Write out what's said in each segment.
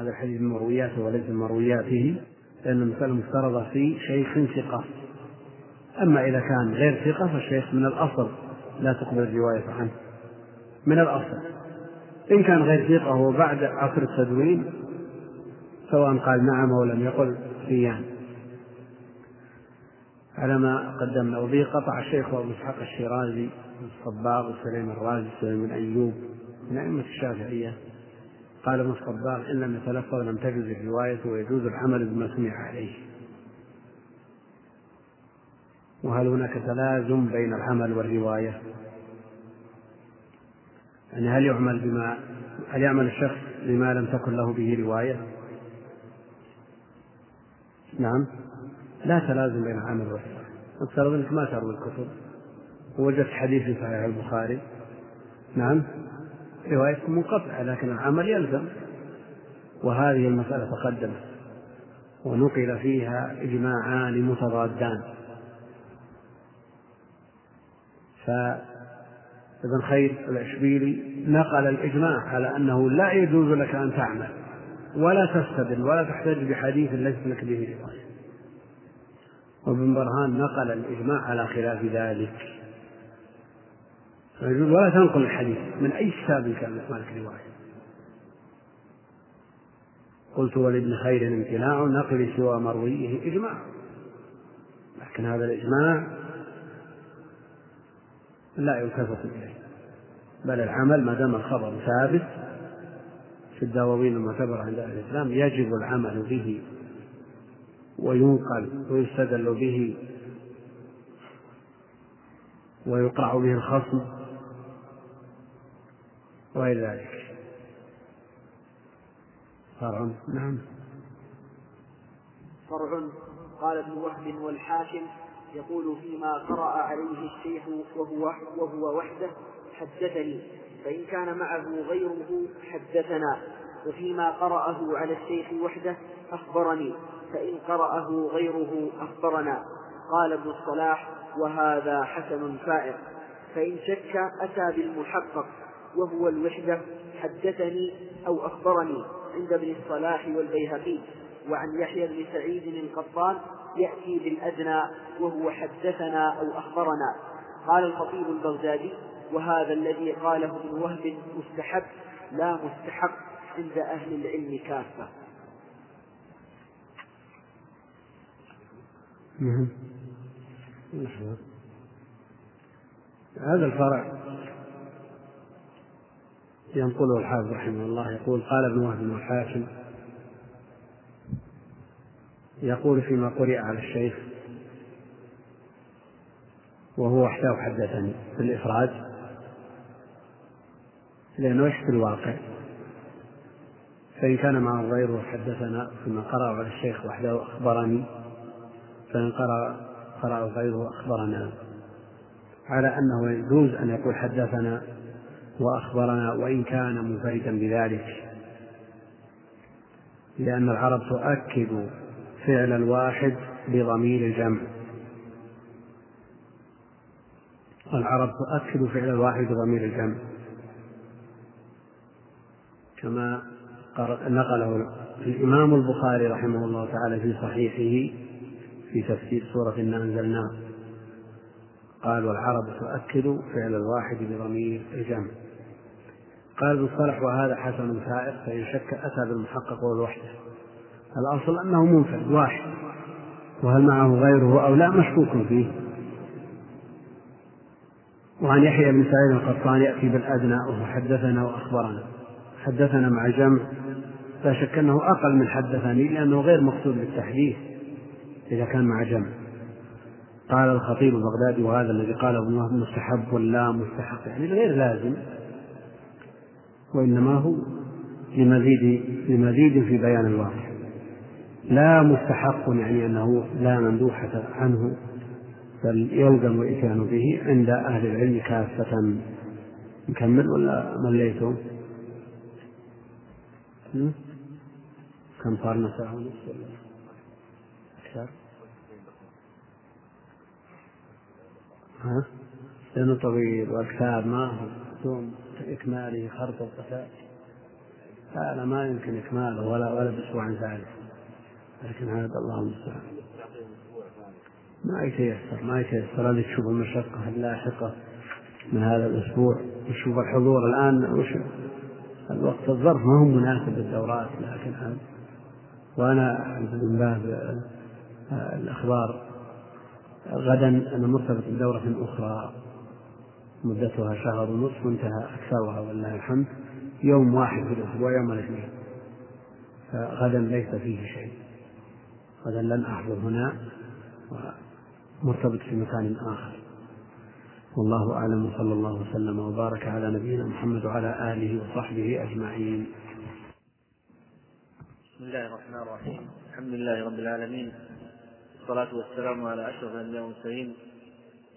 هذا الحديث من مروياته وليس من مروياته لأن المسألة مفترضة في شيخ ثقة. أما إذا كان غير ثقة فالشيخ من الأصل لا تقبل الرواية عنه. من الأصل. إن كان غير ثقة وهو بعد عصر التدوين سواء قال نعم أو لم يقل فيان. على ما قدمنا. وبه قطع الشيخ أبو إسحاق الشيرازي الصباغ وسليم الرازي وسليم بن أيوب من أئمة الشافعية. قال ابن الصباغ إن لم يتلفظ لم تجوز الرواية ويجوز العمل بما سمع عليه. وهل هناك تلازم بين العمل والرواية؟ يعني هل يعمل بما هل يعمل الشخص بما لم تكن له به رواية؟ نعم. لا تلازم بين العمل والرواية. افترض انك ما تروي الكتب. ووجدت حديث في صحيح البخاري. نعم. رواية منقطعة لكن العمل يلزم. وهذه المسألة تقدمت. ونقل فيها إجماعان متضادان. فابن خير العشبيلي نقل الإجماع على أنه لا يجوز لك أن تعمل. ولا تستدل ولا تحتج بحديث ليس لك به رواية. وابن برهان نقل الإجماع على خلاف ذلك. ولا تنقل الحديث من أي كتاب كان مالك رواية. قلت ولابن خير امتناع نقل سوى مرويه إجماع. لكن هذا الإجماع لا يلتفت إليه. بل العمل ما دام الخبر ثابت في الدواوين المعتبرة عند أهل الإسلام يجب العمل به وينقل ويستدل به ويقرع به الخصم وغير ذلك. فرع نعم. فرع قال ابن وهب والحاكم يقول فيما قرأ عليه الشيخ وهو وهو وحده حدثني فإن كان معه غيره حدثنا وفيما قرأه على الشيخ وحده أخبرني فإن قرأه غيره أخبرنا. قال ابن الصلاح وهذا حسن فائق. فإن شك أتى بالمحقق. وهو الوحدة حدثني أو أخبرني عند ابن الصلاح والبيهقي وعن يحيى بن سعيد القطان يأتي بالأدنى وهو حدثنا أو أخبرنا. قال الخطيب البغدادي وهذا الذي قاله ابن وهب مستحب لا مستحق عند أهل العلم كافة. نعم. هذا الفرع. ينقله الحافظ رحمه الله يقول قال ابن وهب الحاكم يقول فيما قرئ على الشيخ وهو وحده حدثني في الإفراد لأنه يحكي الواقع. فإن كان معه غيره حدثنا فيما قرأ على الشيخ وحده أخبرني فإن قرأ قرأ غيره أخبرنا. على أنه يجوز أن يقول حدثنا وأخبرنا وإن كان منفردا بذلك لأن العرب تؤكد فعل الواحد بضمير الجمع. العرب تؤكد فعل الواحد بضمير الجمع. كما نقله الإمام البخاري رحمه الله تعالى في صحيحه في تفسير سورة إنا أنزلناه. قال والعرب تؤكد فعل الواحد بضمير الجمع. قال ابن صالح وهذا حسن سائر فإن شك أتى بالمحقق والوحدة الأصل أنه منفرد واحد. وهل معه غيره أو لا مشكوك فيه. وعن يحيى بن سعيد القطان يأتي بالأدنى وهو حدثنا وأخبرنا. حدثنا مع جمع. لا شك أنه أقل من حدثني لأنه غير مقصود بالتحديث إذا كان مع جمع. قال الخطيب البغدادي وهذا الذي قاله ابن مستحب ولا مستحق. يعني غير لازم. وإنما هو لمزيد لمزيد في بيان الواقع لا مستحق يعني أنه لا مندوحة عنه بل يلزم الإتيان به عند أهل العلم كافة نكمل ولا مليتم؟ كم صار ساعة ونصف ولا أكثر؟ ها؟ لأنه طويل وأكثر ما هو إكماله خرط القتال. هذا ما يمكن إكماله ولا ولا بأسبوع ثالث لكن هذا الله المستعان. ما يتيسر ما يتيسر. هذه تشوف المشقة اللاحقة من هذا الأسبوع. وشوف الحضور الآن. وش الوقت الظرف ما هو مناسب للدورات. لكن هذا وأنا من باب الأخبار. غدا أنا مرتبط بدورة أخرى. مدتها شهر ونصف وانتهى أكثرها ولله الحمد. يوم واحد في الأسبوع يوم الاثنين. فغدا ليس فيه شيء. غدا لن أحضر هنا ومرتبط في مكان آخر. والله أعلم وصلى الله وسلم وبارك على نبينا محمد وعلى آله وصحبه أجمعين. بسم الله الرحمن الرحيم. الحمد لله رب العالمين. والصلاة والسلام على أشرف الأنبياء والمرسلين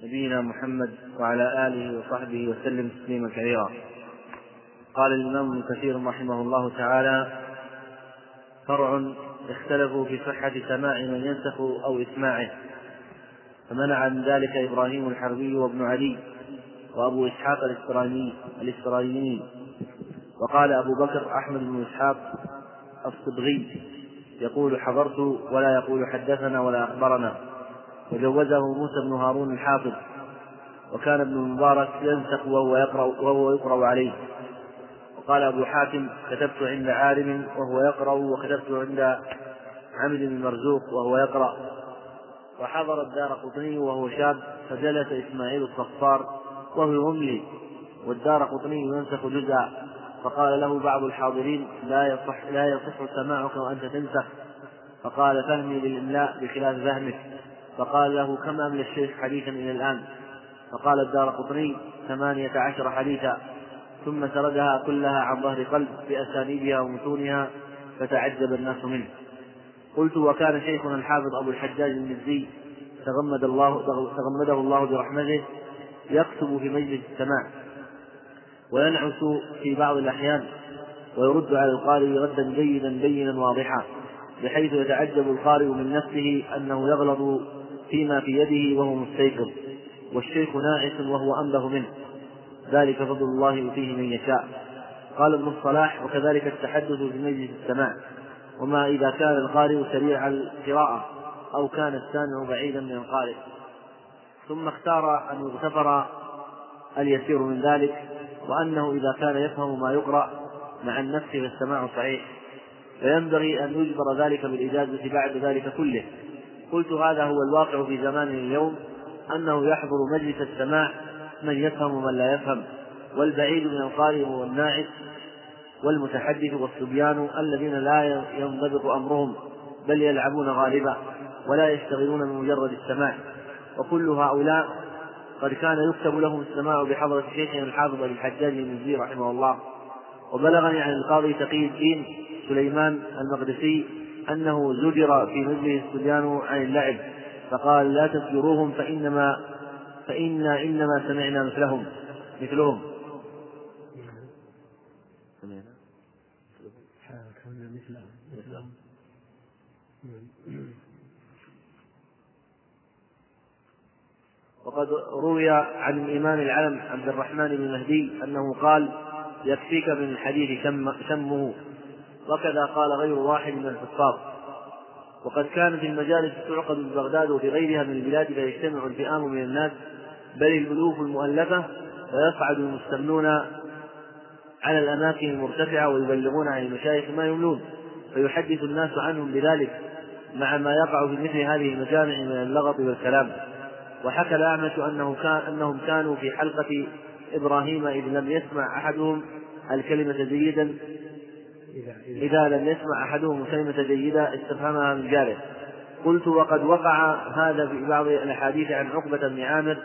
نبينا محمد وعلى آله وصحبه وسلم تسليما كثيرا. قال الإمام ابن كثير رحمه الله تعالى فرع اختلفوا في صحة سماع من ينسخ أو إسماعه فمنع من ذلك إبراهيم الحربي وابن علي وأبو إسحاق الإسرائيلي الإسرائيلي وقال أبو بكر أحمد بن إسحاق الصبغي يقول حضرت ولا يقول حدثنا ولا أخبرنا. وجوزه موسى بن هارون الحافظ وكان ابن المبارك ينسخ وهو يقرأ وهو يقرأ عليه. وقال أبو حاتم كتبت عند عالم وهو يقرأ وكتبت عند عمد بن مرزوق وهو يقرأ. وحضر الدار قطني وهو شاب فجلس إسماعيل الصفار وهو يملي والدار قطني ينسخ جزءا. فقال له بعض الحاضرين لا يصح لا يصح سماعك وأنت تنسخ. فقال فهمي للإملاء بخلاف فهمك فقال له كم أملى الشيخ حديثا إلى الآن؟ فقال الدار قطني ثمانية عشر حديثا. ثم سردها كلها عن ظهر قلب بأسانيدها ومتونها فتعجب الناس منه. قلت وكان شيخنا الحافظ أبو الحجاج المزي تغمد الله تغمده الله برحمته يكتب في مجلس السماع وينعس في بعض الأحيان ويرد على القارئ ردا جيدا بينا واضحا بحيث يتعجب القارئ من نفسه أنه يغلط فيما في يده وهو مستيقظ. والشيخ ناعس وهو أنبه منه. ذلك فضل الله يؤتيه من يشاء. قال ابن الصلاح وكذلك التحدث في مجلس السماع وما إذا كان القارئ سريع القراءة أو كان السامع بعيدا من القارئ. ثم اختار أن يغتفر اليسير من ذلك وأنه إذا كان يفهم ما يقرأ مع النفس فالسماع صحيح. فينبغي أن يجبر ذلك بالإجازة بعد ذلك كله. قلت هذا هو الواقع في زماننا اليوم أنه يحضر مجلس السماع من يفهم ومن لا يفهم والبعيد من القارئ والناعس والمتحدث والصبيان الذين لا ينضبط أمرهم بل يلعبون غالبا ولا يشتغلون بمجرد السماع. وكل هؤلاء قد كان يكتب لهم السماع بحضرة شيخنا الحافظ الحجاج المزي رحمه الله. وبلغني عن القاضي تقي الدين سليمان المقدسي أنه زجر في مجلس الصبيان عن اللعب فقال لا تزجروهم فإنما فإنا إنما سمعنا مثلهم مثلهم. وقد روي عن الإمام العلم عبد الرحمن بن مهدي أنه قال يكفيك من الحديث شمه وكذا قال غير واحد من الحفاظ. وقد كانت المجالس تعقد في بغداد وفي غيرها من البلاد فيجتمع الفئام من الناس بل الألوف المؤلفة ويصعد المستمنون على الأماكن المرتفعة ويبلغون عن المشايخ ما يملون فيحدث الناس عنهم بذلك مع ما يقع في مثل هذه المجامع من اللغط والكلام. وحكى الأعمش أنه كان أنهم كانوا في حلقة إبراهيم إذ لم يسمع أحدهم الكلمة جيدا إذا لم يسمع أحدهم كلمة جيدة استفهمها من جاره. قلت وقد وقع هذا في بعض الأحاديث عن عقبة بن عامر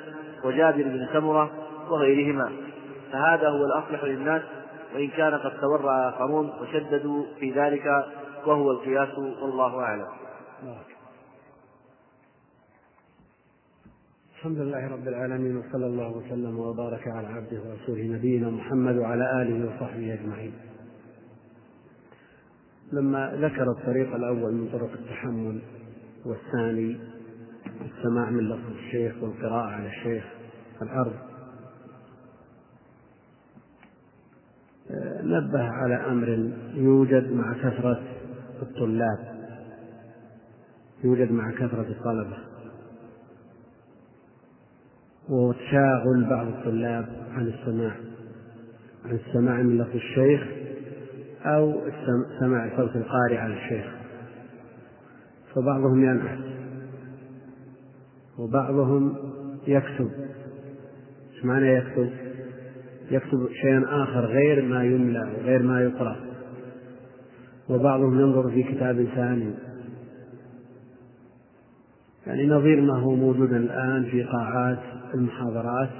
وجابر بن سمرة وغيرهما. فهذا هو الأصلح للناس وإن كان قد تورع آخرون وشددوا في ذلك وهو القياس والله أعلم. الحمد لله رب العالمين وصلى الله وسلم وبارك على عبده ورسوله نبينا محمد وعلى آله وصحبه أجمعين. لما ذكر الطريق الأول من طرق التحمل والثاني السماع من لفظ الشيخ والقراءة على الشيخ العرض نبه على أمر يوجد مع كثرة الطلاب يوجد مع كثرة الطلبة. وتشاغل بعض الطلاب عن السماع عن السماع من لفظ الشيخ أو سماع صوت القارئ على الشيخ. فبعضهم ينعس وبعضهم يكتب. إيش معنى يكتب؟ يكتب شيئا آخر غير ما يملى وغير ما يقرأ. وبعضهم ينظر في كتاب ثاني. يعني نظير ما هو موجود الآن في قاعات المحاضرات.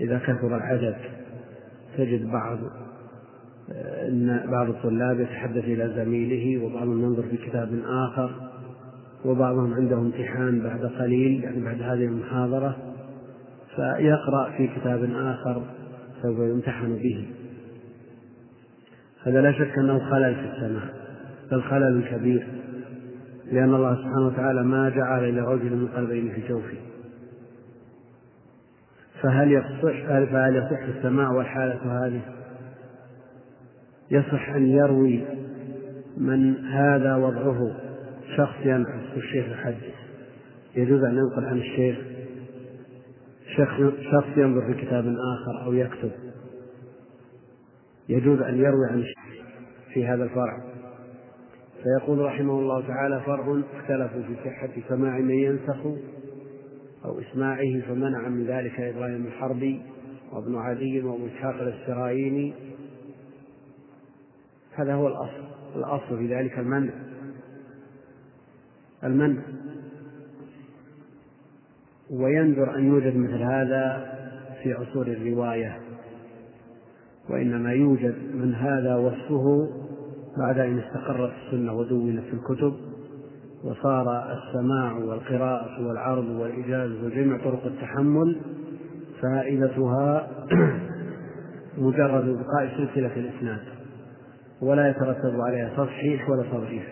إذا كثر العدد تجد بعض أن بعض الطلاب يتحدث إلى زميله وبعضهم ينظر في كتاب آخر وبعضهم عنده امتحان بعد قليل يعني بعد هذه المحاضرة فيقرأ في كتاب آخر سوف يمتحن به هذا لا شك أنه خلل في السماع بل خلل كبير لأن الله سبحانه وتعالى ما جعل لرجل من قلبين في جوفه فهل يصح فهل يصح السماع والحالة هذه؟ يصح أن يروي من هذا وضعه شخص ينعس والشيخ يحدث يجوز أن ينقل عن الشيخ شخص ينظر في كتاب آخر أو يكتب. يجوز أن يروي عن الشيخ في هذا الفرع. فيقول رحمه الله تعالى فرع اختلفوا في صحة سماع من ينسخ أو إسماعه فمنع من ذلك إبراهيم الحربي وابن عدي وابن إسحاق الإسرائيلي هذا هو الأصل الأصل في ذلك المنع. المنع. ويندر أن يوجد مثل هذا في عصور الرواية وإنما يوجد من هذا وصفه بعد أن استقرت السنة ودونت في الكتب وصار السماع والقراءة والعرض والإجازة وجميع طرق التحمل فائدتها مجرد بقاء سلسلة الإسناد. ولا يترتب عليها تصحيح ولا تضعيف.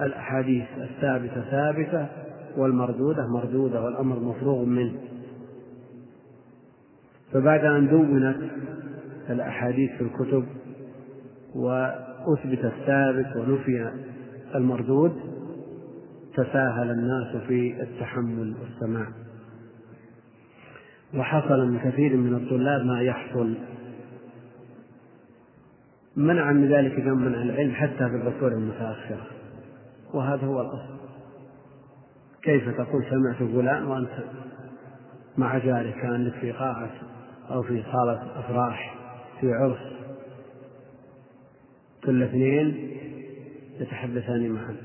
الأحاديث الثابتة ثابتة والمردودة مردودة والأمر مفروغ منه. فبعد أن دونت الأحاديث في الكتب وأثبت الثابت ونفي المردود تساهل الناس في التحمل والسماع. وحصل من كثير من الطلاب ما يحصل منع من ذلك جمع من العلم حتى في العصور المتأخرة وهذا هو الأصل. كيف تقول سمعت فلان وأنت مع جارك كان لك في قاعة أو في صالة أفراح في عرس؟ كل اثنين يتحدثان معا.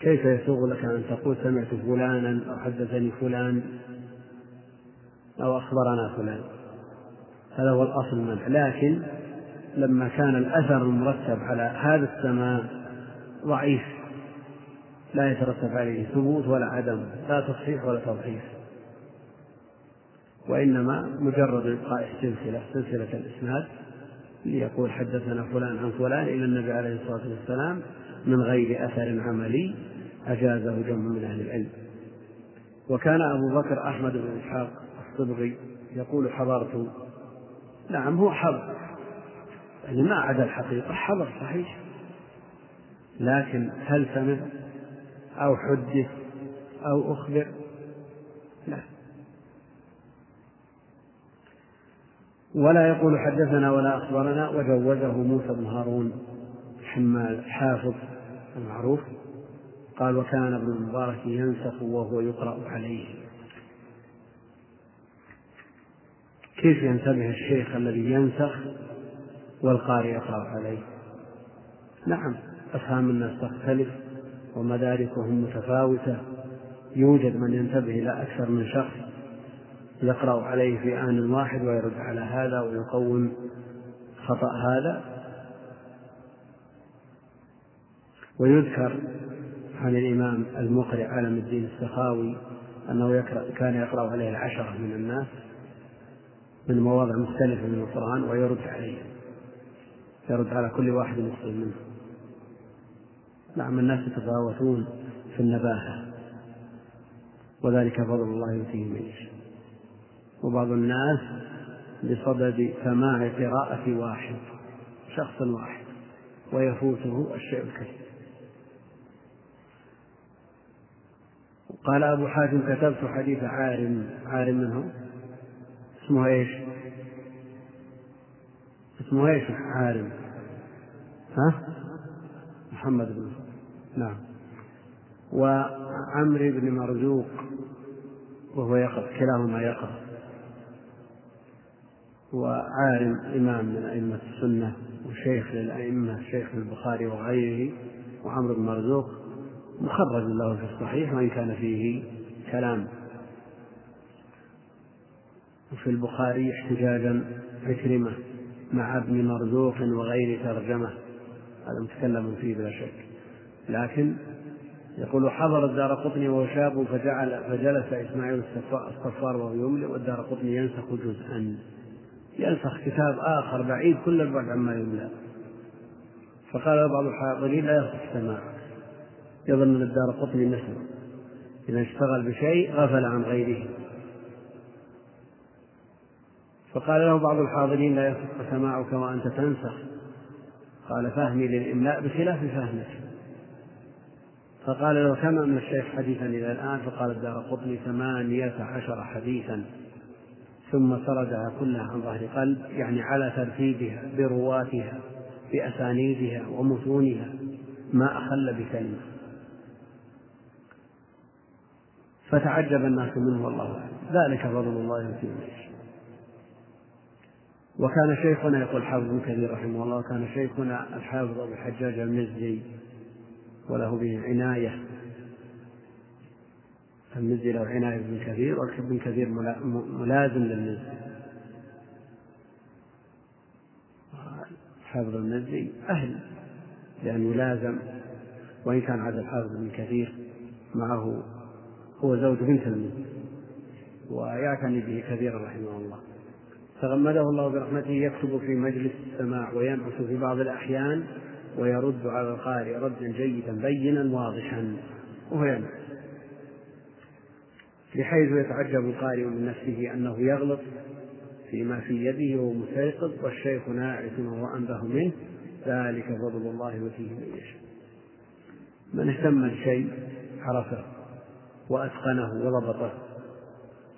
كيف يسوغ لك أن تقول سمعت فلانا أو حدثني فلان أو أخبرنا فلان؟ هذا هو الأصل المنع لكن لما كان الأثر المرتب على هذا السماع ضعيف لا يترتب عليه ثبوت ولا عدم لا تصحيح ولا تضعيف وإنما مجرد إبقاء السلسلة سلسلة الإسناد ليقول حدثنا فلان عن فلان إلى النبي عليه الصلاة والسلام من غير أثر عملي أجازه جمع من أهل العلم. وكان أبو بكر أحمد بن إسحاق الصبغي يقول حضرت نعم هو حضر يعني ما عدا الحقيقة حضر صحيح. لكن هل سمع أو حدث أو أخبر؟ لا. ولا يقول حدثنا ولا أخبرنا وجوزه موسى بن هارون حمال حافظ المعروف قال وكان ابن المبارك ينسخ وهو يقرأ عليه. كيف ينتبه الشيخ الذي ينسخ والقارئ يقرأ عليه؟ نعم أفهام الناس تختلف ومداركهم متفاوتة. يوجد من ينتبه إلى أكثر من شخص يقرأ عليه في آن واحد ويرد على هذا ويقوم خطأ هذا. ويذكر عن الإمام المقرئ علم الدين السخاوي أنه يقرأ كان يقرأ عليه العشرة من الناس. من مواضع مختلفة من القرآن ويرد عليه يرد على كل واحد مسلم منه نعم الناس يتفاوتون في النباهة. وذلك فضل الله يؤتيه من يشاء. وبعض الناس بصدد سماع قراءة واحد شخص واحد ويفوته الشيء الكثير. قال أبو حاتم كتبت حديث عارم. عارم منه اسمه إيش؟ اسمه إيش عارم؟ ها؟ محمد بن نعم وعمرو بن مرزوق وهو يقظ كلاهما يقظ وعالم إمام من أئمة السنة وشيخ للأئمة شيخ البخاري وغيره وعمرو بن مرزوق مخرج له في الصحيح وإن كان فيه كلام وفي البخاري احتجاجا عكرمة مع ابن مرزوق وغير ترجمة. هذا متكلم فيه بلا شك. لكن يقول حضر الدار قطني وهو شاب فجعل فجلس إسماعيل الصفار وهو يملئ والدار قطني ينسخ جزءا. ينسخ كتاب آخر بعيد كل البعد عما يملأ. فقال بعض الحاضرين لا يصح سماعه يظن أن الدار قطني مثله إذا اشتغل بشيء غفل عن غيره. فقال له بعض الحاضرين لا يصح سماعك وأنت تنسخ. قال فهمي للإملاء بخلاف فهمك. فقال له كم من الشيخ حديثا إلى الآن؟ فقال الدار قطني ثمانية عشر حديثا. ثم سردها كلها عن ظهر قلب يعني على ترتيبها برواتها بأسانيدها ومتونها. ما أخل بكلمة. فتعجب الناس منه والله أعلم. ذلك فضل الله يؤتيه من يشاء وكان شيخنا يقول حافظ بن كثير رحمه الله كان شيخنا الحافظ أبو الحجاج المزي وله به عناية. المزي له عناية بن كثير وابن كثير ملازم للمزي. حافظ المزي أهل لأنه لازم وإن كان عاد الحافظ بن كثير معه هو زوج بنت المزي. ويعتني به كثيرا رحمه الله. تغمده الله برحمته يكتب في مجلس السماع وينعس في بعض الأحيان ويرد على القارئ ردا جيدا بينا واضحا وهو ينعس. بحيث يتعجب القارئ من نفسه أنه يغلط فيما في يده وهو مستيقظ والشيخ ناعس وهو أنبه منه ذلك فضل الله يؤتيه من يشاء. من اهتم بشيء عرفه وأتقنه وضبطه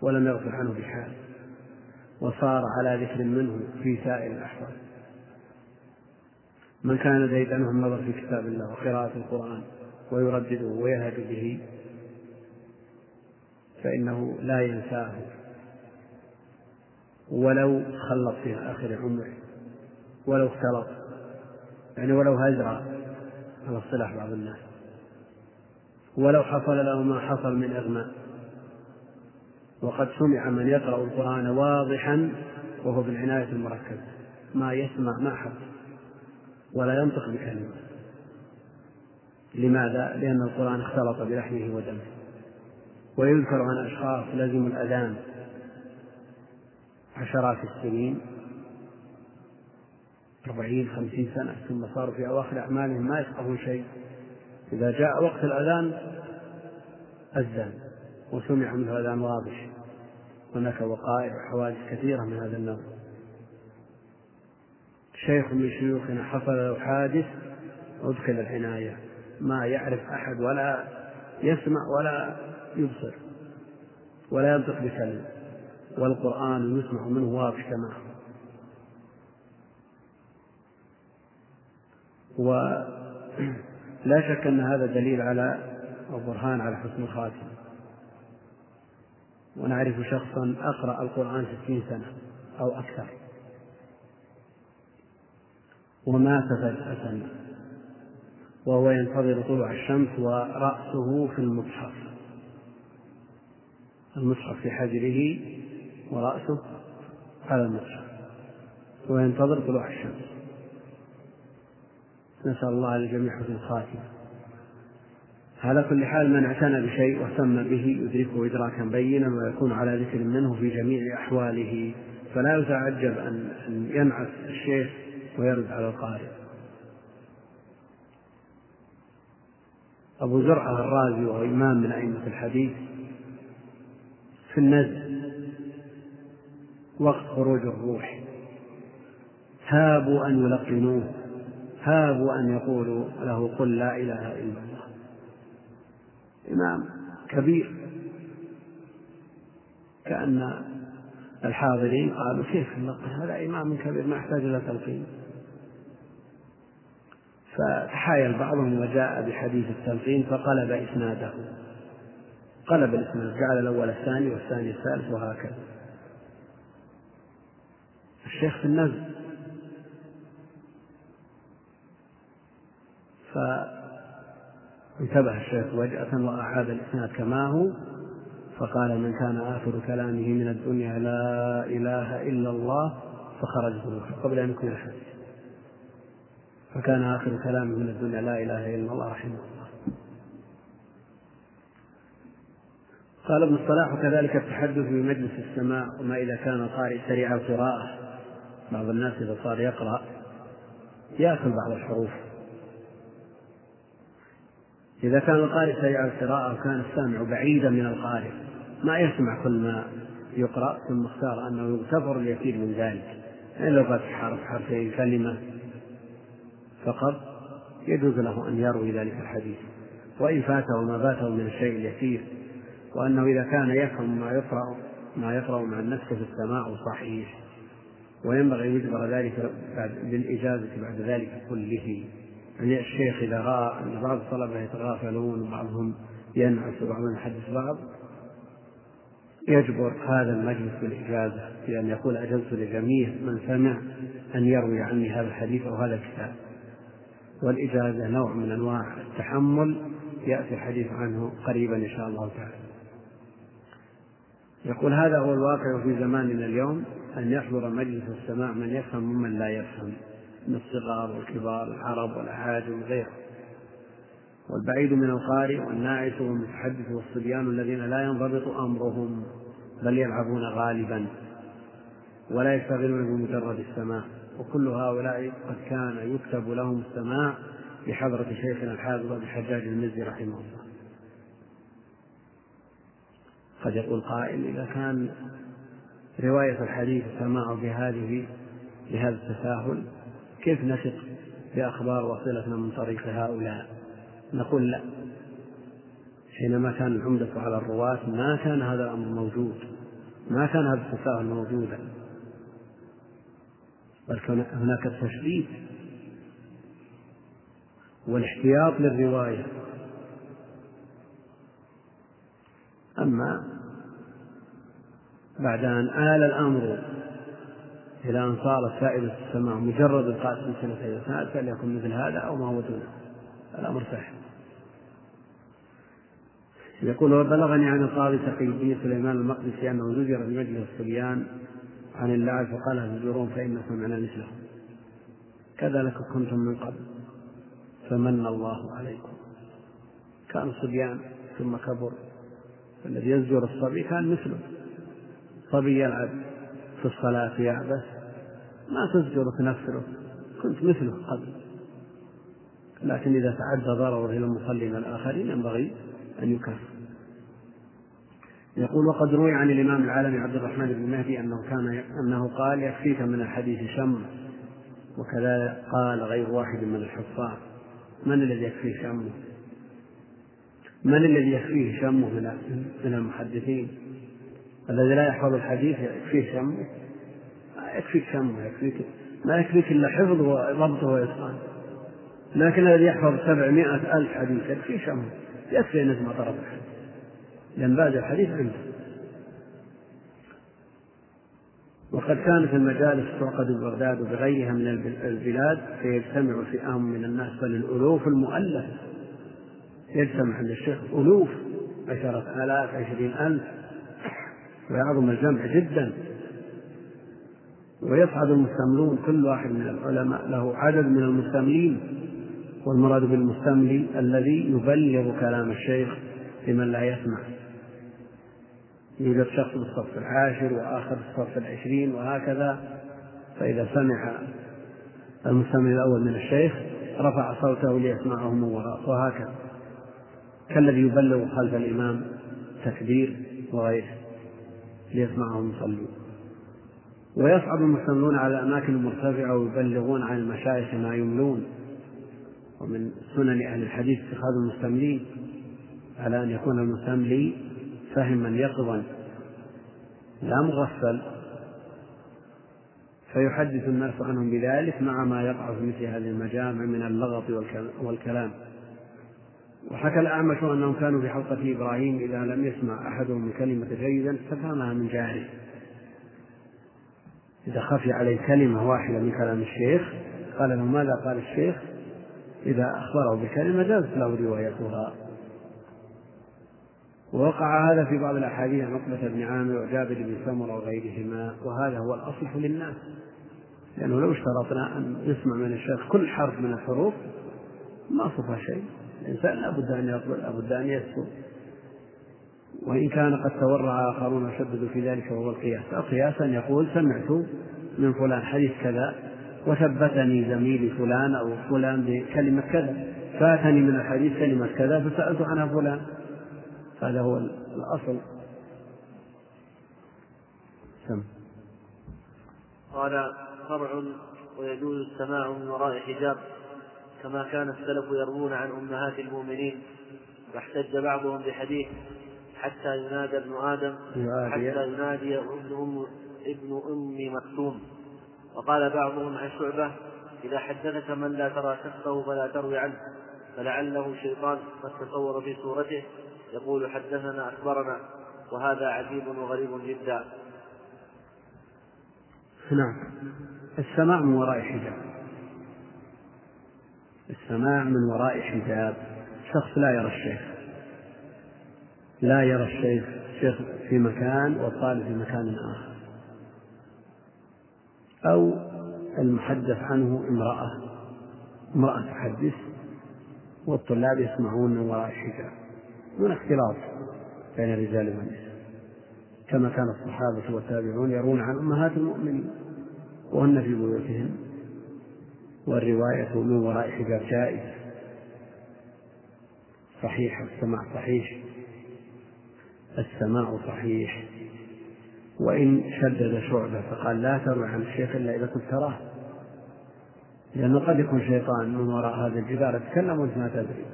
ولم يغفل عنه بحال. وصار على ذكر منه في سائر الأحوال. من كان زيد عنه النظر في كتاب الله وقراءة القرآن ويردده ويهد به فإنه لا ينساه. ولو خلط في آخر عمره ولو اختلط يعني ولو هجر على اصطلاح بعض الناس ولو حصل له ما حصل من إغماء وقد سمع من يقرأ القرآن واضحا وهو بالعناية المركزة. ما يسمع ما حصل ولا ينطق بكلمة. لماذا؟ لأن القرآن اختلط بلحمه ودمه. ويذكر عن أشخاص لزموا الأذان عشرات السنين أربعين خمسين سنة ثم صاروا في أواخر أعمالهم ما يفقهون شيء. إذا جاء وقت الأذان أذن وسمع منه أذان واضح. هناك وقائع وحوادث كثيرة من هذا النوع. شيخ من شيوخنا حصل له حادث أدخل العناية. ما يعرف أحد ولا يسمع ولا يبصر ولا ينطق بكلمة. والقرآن يسمع منه واضح تماما. ولا شك أن هذا دليل على أو برهان على حسن الخاتمة ونعرف شخصا أقرأ القرآن ستين سنة أو أكثر. ومات فجأة وهو ينتظر طلوع الشمس ورأسه في المصحف. المصحف في حجره ورأسه على المصحف. وينتظر طلوع الشمس. نسأل الله للجميع حسن الخاتمة. على كل حال من اعتنى بشيء واهتم به يدركه إدراكا بينا ويكون على ذكر منه في جميع أحواله. فلا يتعجب أن ينعس الشيخ ويرد على القارئ. أبو زرعة الرازي وهو إمام من أئمة الحديث في النزل وقت خروج الروح. هابوا أن يلقنوه هابوا أن يقولوا له قل لا إله إلا الله. إمام كبير. كأن الحاضرين قالوا كيف نلقن هذا إمام كبير ما يحتاج إلى تلقين. فتحايل بعضهم وجاء بحديث التلقين فقلب إسناده. قلب الإسناد جعل الأول الثاني والثاني الثالث وهكذا. الشيخ في النزل. فانتبه الشيخ فجأة وأعاد الإسناد كما هو فقال من كان آخر كلامه من الدنيا لا إله إلا الله فخرجت روحه قبل أن يكون الحديث. فكان آخر كلامه من الدنيا لا إله إلا الله رحمه الله. قال ابن الصلاح وكذلك التحدث في مجلس السماع وما إذا كان القارئ سريع القراءة. بعض الناس إذا صار يقرأ يأكل بعض الحروف. إذا كان القارئ سريع القراءة وكان السامع بعيدا من القارئ ما يسمع كل ما يقرأ ثم اختار أنه يغتفر اليسير من ذلك. يعني لو فات حرف حرفين كلمة فقط يجوز له أن يروي ذلك الحديث. وإن فاته ما فاته من الشيء اليسير وأنه إذا كان يفهم ما يقرأ ما يقرأ مع النفس في السماع صحيح وينبغي أن يجبر ذلك بالإجازة بعد ذلك كله. الشيخ إذا رأى أن بعض الطلبة يتغافلون وبعضهم ينعس وبعضهم يحدث بعض. يجبر هذا المجلس بالإجازة بأن يقول أجزت لجميع من سمع أن يروي عني هذا الحديث أو هذا الكتاب. والإجازة نوع من أنواع التحمل يأتي الحديث عنه قريبا إن شاء الله تعالى. يقول هذا هو الواقع في زماننا اليوم أن يحضر مجلس السماع من يفهم ممن لا يفهم. من الصغار والكبار العرب والأعاجم وغيرهم والبعيد من القارئ والناعس والمتحدث والصبيان الذين لا ينضبط أمرهم بل يلعبون غالبا ولا يشتغلون بمجرد السماع. وكل هؤلاء قد كان يكتب لهم السماع بحضرة شيخنا الحافظ أبي الحجاج المزي رحمه الله. قد يقول قائل إذا كان رواية الحديث سماع بهذه بهذا التساهل كيف نثق بأخبار وصلتنا من طريق هؤلاء؟ نقول لا. حينما كان العمدة على الرواة ما كان هذا الأمر موجود. ما كان هذا التساهل موجودا. بل كان هناك التشديد والاحتياط للرواية. أما بعد أن آل الأمر إلى أن صارت فائدة السماع مجرد إلقاء سلسلة الإسناد فليكن مثل هذا أو ما هو دونه. الأمر سهل يقول وبلغني عن القاضي تقي الدين سليمان المقدسي أنه زجر بمجلس الصبيان عن اللعب فقال اهجرون فإن سمعنا مثله. كذلك كنتم من قبل. فمن الله عليكم. كان صبيان ثم كبر. الذي يزجر الصبي كان مثله. صبي يلعب. في الصلاة يعبث ما تزجر تنفره كنت مثله قبل. لكن إذا تعدى ضرره إلى المصلين الآخرين ينبغي أن يكفر. يقول وقد روي عن الإمام العالمي عبد الرحمن بن مهدي أنه كان أنه قال يكفيك من الحديث شم. وكذا قال غير واحد من الحفاظ. من الذي يكفيه شمه؟ من الذي يكفيه شمه من من المحدثين؟ الذي لا يحفظ الحديث يكفيه شمه؟ يكفيك شمه يكفيك ما يكفيك إلا حفظه وضبطه وإتقانه. لكن الذي يحفظ سبعمائة ألف حديث يكفيه شمه. يكفي أن يسمع طرف الحديث. بعد الحديث عنده. وقد كانت المجالس تعقد ببغداد وبغيرها من البلاد فيجتمع فئام من الناس بل الألوف المؤلفة. يجتمع عند الشيخ ألوف عشرة آلاف عشرين ألف. ويعظم الجمع جدا. ويصعد المستملون كل واحد من العلماء له عدد من المستملين والمراد بالمستملي الذي يبلغ كلام الشيخ لمن لا يسمع. يوجد شخص بالصف العاشر وآخر بالصف العشرين وهكذا فإذا سمع المستمع الأول من الشيخ رفع صوته ليسمعه من وراء. وهكذا. كالذي يبلغ خلف الإمام تكبير وغيره. ليسمعه المصلون ويصعد المستملون على الأماكن المرتفعة ويبلغون عن المشايخ ما يملون. ومن سنن أهل الحديث اتخاذ المستملين على أن يكون المستملي فهما يقظا. لا مغفل. فيحدث الناس عنهم بذلك مع ما يقع في مثل هذه المجامع من اللغط والكلام. وحكى الأعمش أنهم كانوا في حلقة إبراهيم إذا لم يسمع أحدهم الكلمة جيدا استفهمها من جاره. إذا خفي عليه كلمة واحدة من كلام الشيخ قال له ماذا قال الشيخ؟ إذا أخبره بكلمة جازت له روايتها. ووقع هذا في بعض الأحاديث عن عقبة بن عامر وجابر بن سمرة وغيرهما وهذا هو الأصلح للناس. لأنه لو اشترطنا أن نسمع من الشيخ كل حرف من الحروف ما صفى شيء. الإنسان لابد أن يقول لابد أن يسكت وإن كان قد تورع آخرون وشددوا في ذلك وهو القياس. القياس أن يقول سمعت من فلان حديث كذا وثبتني زميلي فلان أو فلان بكلمة كذا. فاتني من الحديث كلمة كذا فسألت عنها فلان. هذا هو الأصل. سم. قال فرع ويجوز السماع من وراء حجاب. كما كان السلف يروون عن أمهات المؤمنين واحتج بعضهم بحديث حتى ينادى ابن آدم حتى ينادي ابن أم ابن أم مكتوم. وقال بعضهم عن شعبة إذا حدثك من لا ترى شخصه فلا تروي عنه فلعله شيطان قد تصور في صورته يقول حدثنا أخبرنا وهذا عجيب وغريب جدا. نعم. السماع من وراء حجاب. السماع من وراء حجاب. شخص لا يرى الشيخ. لا يرى الشيخ الشيخ في مكان والطالب في مكان آخر. أو المحدث عنه امرأة امرأة تحدث والطلاب يسمعون من وراء الحجاب. دون اختلاط بين الرجال والنساء. كما كان الصحابة والتابعون يرون عن أمهات المؤمنين وهن في بيوتهن والرواية من وراء حجاب جائز صحيح السماع صحيح. السماع صحيح. وإن شدد شعبة فقال لا تروي عن الشيخ إلا إذا كنت تراه. لأنه قد يكون شيطان من وراء هذا الجدار يتكلم وأنت ما تدري.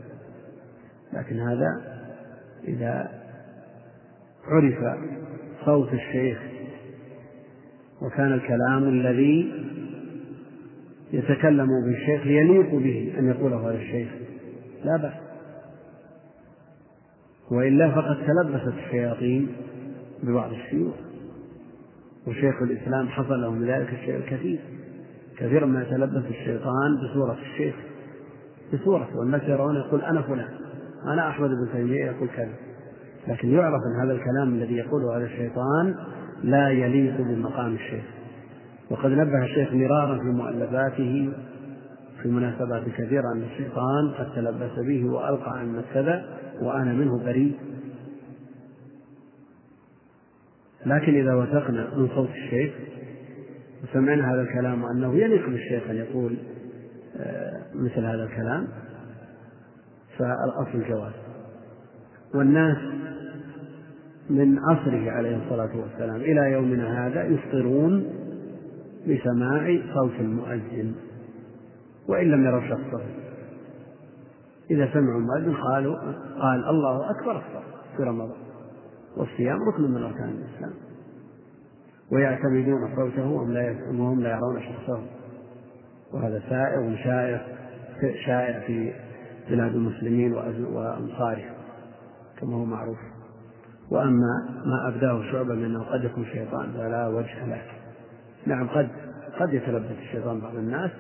لكن هذا إذا عرف صوت الشيخ وكان الكلام الذي يتكلم به الشيخ يليق به أن يقوله هذا الشيخ. لا بأس. وإلا فقد تلبست الشياطين ببعض الشيوخ. وشيخ الإسلام حصل له من ذلك الشيء الكثير. كثيرا ما يتلبس الشيطان بصورة الشيخ. بصورة والناس يرون يقول أنا فلان أنا أحمد بن تيمية يقول كذا. لكن يعرف أن هذا الكلام الذي يقوله هذا الشيطان لا يليق بمقام الشيخ. وقد نبه الشيخ مرارا في مؤلفاته في مناسبات كثيرة أن الشيطان قد تلبس به وألقى عن كذا وأنا منه بريء. لكن إذا وثقنا من صوت الشيخ وسمعنا هذا الكلام وأنه يليق بالشيخ أن يقول آه، مثل هذا الكلام فالأصل جواز. والناس من عصره عليه الصلاة والسلام إلى يومنا هذا يفطرون بسماع صوت المؤذن وإن لم يروا شخصه. إذا سمعوا المؤذن قالوا قال الله أكبر أكبر في رمضان والصيام ركن من أركان الإسلام. ويعتمدون صوته وهم لا وهم لا يرون شخصه. وهذا سائر وشائع شائع في بلاد المسلمين وأمصارهم كما هو معروف. وأما ما أبداه شعبة من يكون شيطان فلا وجه له. نعم قد قد يتلبس الشيطان بعض الناس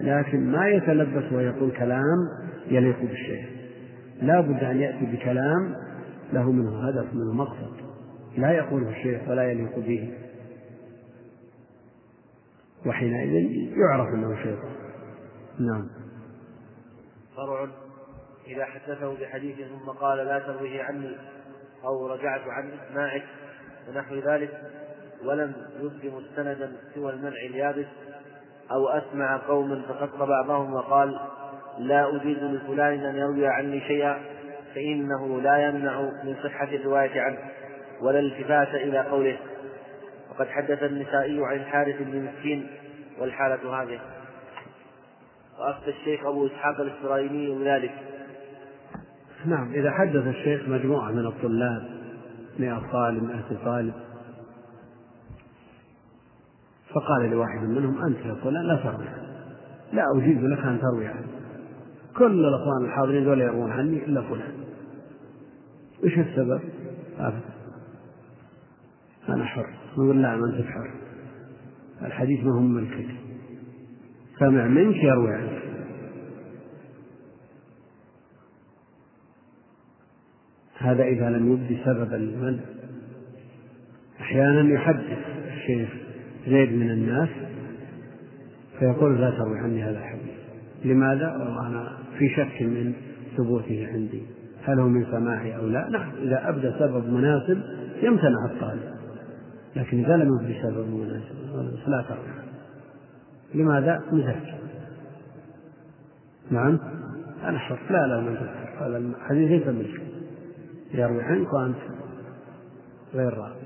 لكن ما يتلبس ويقول كلام يليق بالشيخ. لا بد أن يأتي بكلام له منه هدف منه مقصد. لا يقوله الشيخ ولا يليق به. وحينئذ يعرف أنه شيطان نعم. فرع. إذا حدثه بحديث ثم قال لا ترويه عني أو رجعت عن إسماعك ونحو ذلك ولم يسلم مستندا سوى المنع اليابس أو أسمع قوما فخط بعضهم وقال لا أجيز لفلان أن يروي عني شيئا فإنه لا يمنع من صحة الرواية عنه ولا التفات إلى قوله. وقد حدث النسائي عن الحارث بن مسكين والحالة هذه. وأفتى الشيخ أبو إسحاق الإسرائيلي بذلك نعم إذا حدث الشيخ مجموعة من الطلاب مئة طالب مئة طالب فقال لواحد منهم أنت يا فلان لا تروي لا أجيز لك أن تروي عني. كل الأخوان الحاضرين دول يروون عني إلا فلان. وش السبب؟ أبدا أنا حر. نقول لا أنت حر. الحديث ما هو ملكك سمع منك يروي عنك. هذا إذا لم يبدي سببا للمنع أحيانا يحدث الشيخ. زيد من الناس فيقول لا تروي عني هذا الحديث. لماذا؟ أنا في شك من ثبوته عندي. هل هو من سماعي أو لا؟ نعم إذا أبدى سبب مناسب يمتنع الطالب. لكن إذا لم يبدي سبب مناسب فلا تروي لماذا؟ مزاج نعم؟ أنا حر لا لا ما هذا الحديث ليس ملك يروي عنك وأنت غير راوي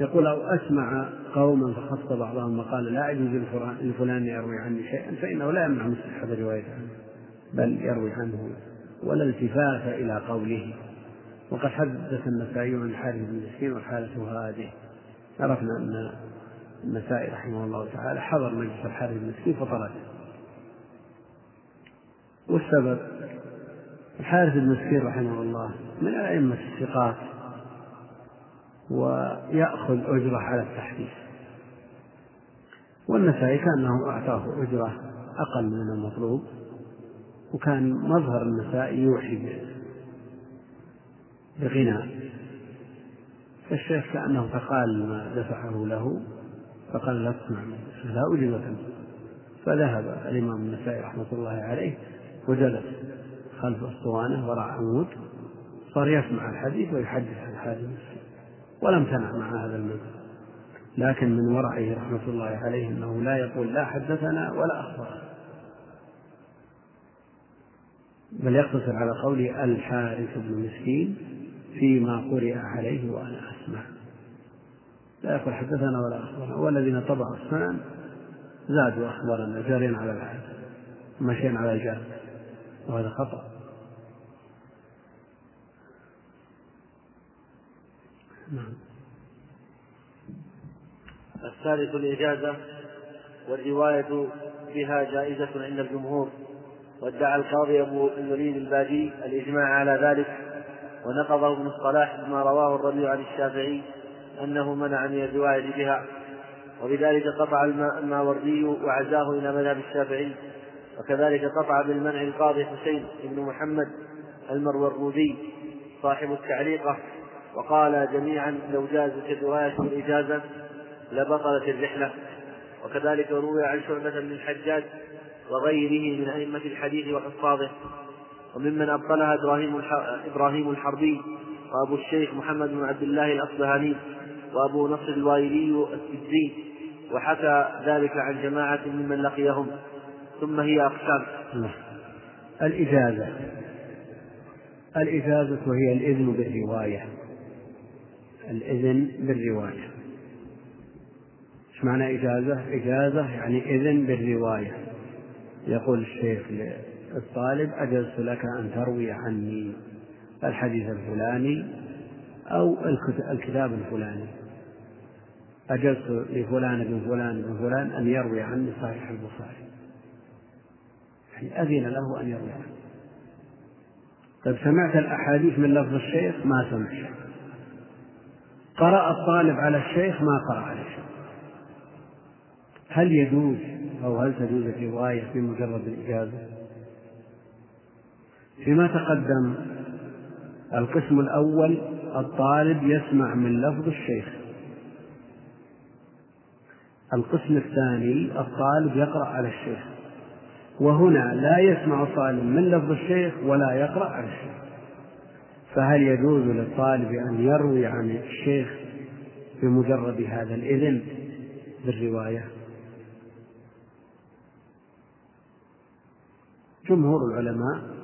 يقول أو أسمع قوما فخص بعضهم وقال لا يجوز لفلان يروي عني شيئا فإنه لا يمنع من الرواية عنه بل يروي عنه ولا التفات إلى قوله. وقد حدث النسائي عن الحارث بن مسكين والحالة هذه. عرفنا أن النسائي رحمه الله تعالى حضر مجلس الحارث بن مسكين فطرده والسبب الحارث بن مسكين رحمه الله من الأئمة الثقات ويأخذ أجرة على التحديث. والنسائي كأنه أعطاه أجرة أقل من المطلوب وكان مظهر النسائي يوحي بغنى. فالشيخ كأنه فقال ما دفعه له فقال لا تسمع لا أجيبك فذهب الإمام النسائي رحمة الله عليه وجلس خلف أسطوانة وراء عمود صار يسمع الحديث ويحدث عن ولم تنع مع هذا المذهب. لكن من ورعه رحمة الله عليه أنه لا يقول لا حدثنا ولا أخبرنا. بل يقتصر على قول الحارث بن مسكين فيما قرئ عليه وأنا أسمع. لا يقول حدثنا ولا أخبرنا. والذين طبعوا السنن زادوا أخبارنا جارين على العادة ماشيين على الجاد وهذا خطأ. نعم. الثالث الإجازة والرواية بها جائزة عند الجمهور وادعى القاضي أبو الوليد الباجي الإجماع على ذلك ونقضه ابن الصلاح بما رواه الربيع عن الشافعي أنه منع من الرواية بها وبذلك قطع الماوردي وعزاه إلى مذهب الشافعي وكذلك قطع بالمنع القاضي حسين بن محمد المرورودي صاحب التعليقة وقال جميعا لو جازت الرواية بالإجازة لبطلت الرحلة. وكذلك روي عن شعبة بن الحجاج وغيره من أئمة الحديث وحفاظه. وممن أبطلها إبراهيم إبراهيم الحربي وأبو الشيخ محمد بن عبد الله الأصبهاني وأبو نصر الوايلي السجي وحكى ذلك عن جماعة ممن لقيهم. ثم هي أقسام. الإجازة. الإجازة وهي الإذن بالرواية. الإذن بالرواية. إيش معنى إجازة؟ إجازة يعني إذن بالرواية. يقول الشيخ للطالب أجزت لك أن تروي عني الحديث الفلاني أو الكتاب الفلاني. أجزت لفلان بن فلان بن فلان أن يروي عني صحيح البخاري. يعني أذن له أن يروي عنه. طيب سمعت الأحاديث من لفظ الشيخ؟ ما سمعت. قرأ الطالب على الشيخ ما قرأ على الشيخ. هل يجوز أو هل تجوز الرواية بمجرد الإجازة؟ فيما تقدم القسم الأول الطالب يسمع من لفظ الشيخ. القسم الثاني الطالب يقرأ على الشيخ. وهنا لا يسمع الطالب من لفظ الشيخ ولا يقرأ على الشيخ. فهل يجوز للطالب أن يروي عن الشيخ بمجرد هذا الإذن بالرواية؟ جمهور العلماء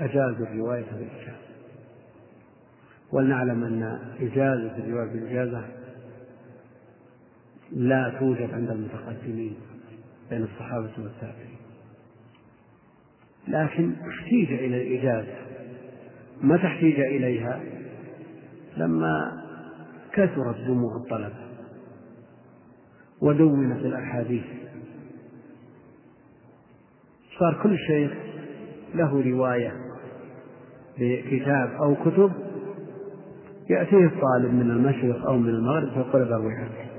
أجازوا الرواية بالإجازة. ولنعلم أن إجازة الرواية بالإجازة لا توجد عند المتقدمين بين الصحابة والتابعين. لكن احتيج إلى الإجازة. متى احتيج إليها. لما كثرت جموع الطلبة ودونت الأحاديث صار كل شيخ له رواية بكتاب أو كتب يأتيه الطالب من المشرق أو من المغرب فيقول بروي عنك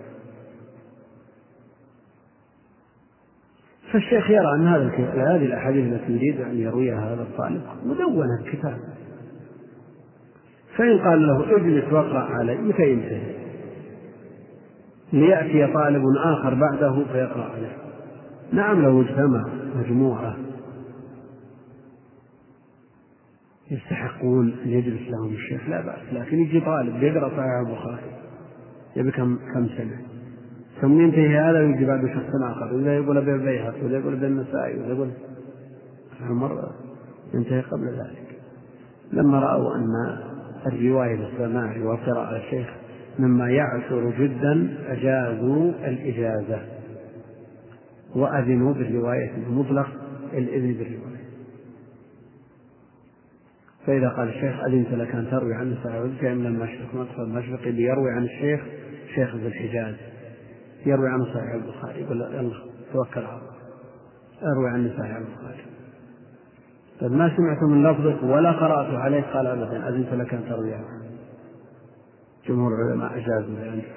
فالشيخ يرى أن هذه الأحاديث التي يريد أن يرويها هذا الطالب مدونة كتاب. فإن قال له اجلس واقرأ علي متى ينتهي ليأتي طالب آخر بعده فيقرأ عليه. نعم لو اجتمع مجموعة يستحقون أن يجلس لهم الشيخ لا بأس لكن يجي طالب يقرأ صحيح البخاري يبي كم كم سنة. ثم ينتهي هذا ويجي بعده شخص آخر وإذا يقول أبي البيهقي وإذا يقول أبي النسائي وإذا يقول مرة ينتهي قبل ذلك. لما رأوا أن الرواية بالسماع والقراءة على الشيخ مما يعثر جدا أجازوا الإجازة. وأذنوا بالرواية المطلق الإذن بالرواية. فإذا قال الشيخ أذنت لك أن تروي عن الساعة من المشرق مدخل المشرق يروي عن الشيخ شيخ ذي الحجاز. يروي عن صحيح البخاري يقول يلا توكل على الله. أروي عن صحيح البخاري. طيب ما سمعت من لفظك ولا قرأت عليه؟ قال أبدا أذنت لك أن تروي عنه جمهور العلماء أجازوا ذلك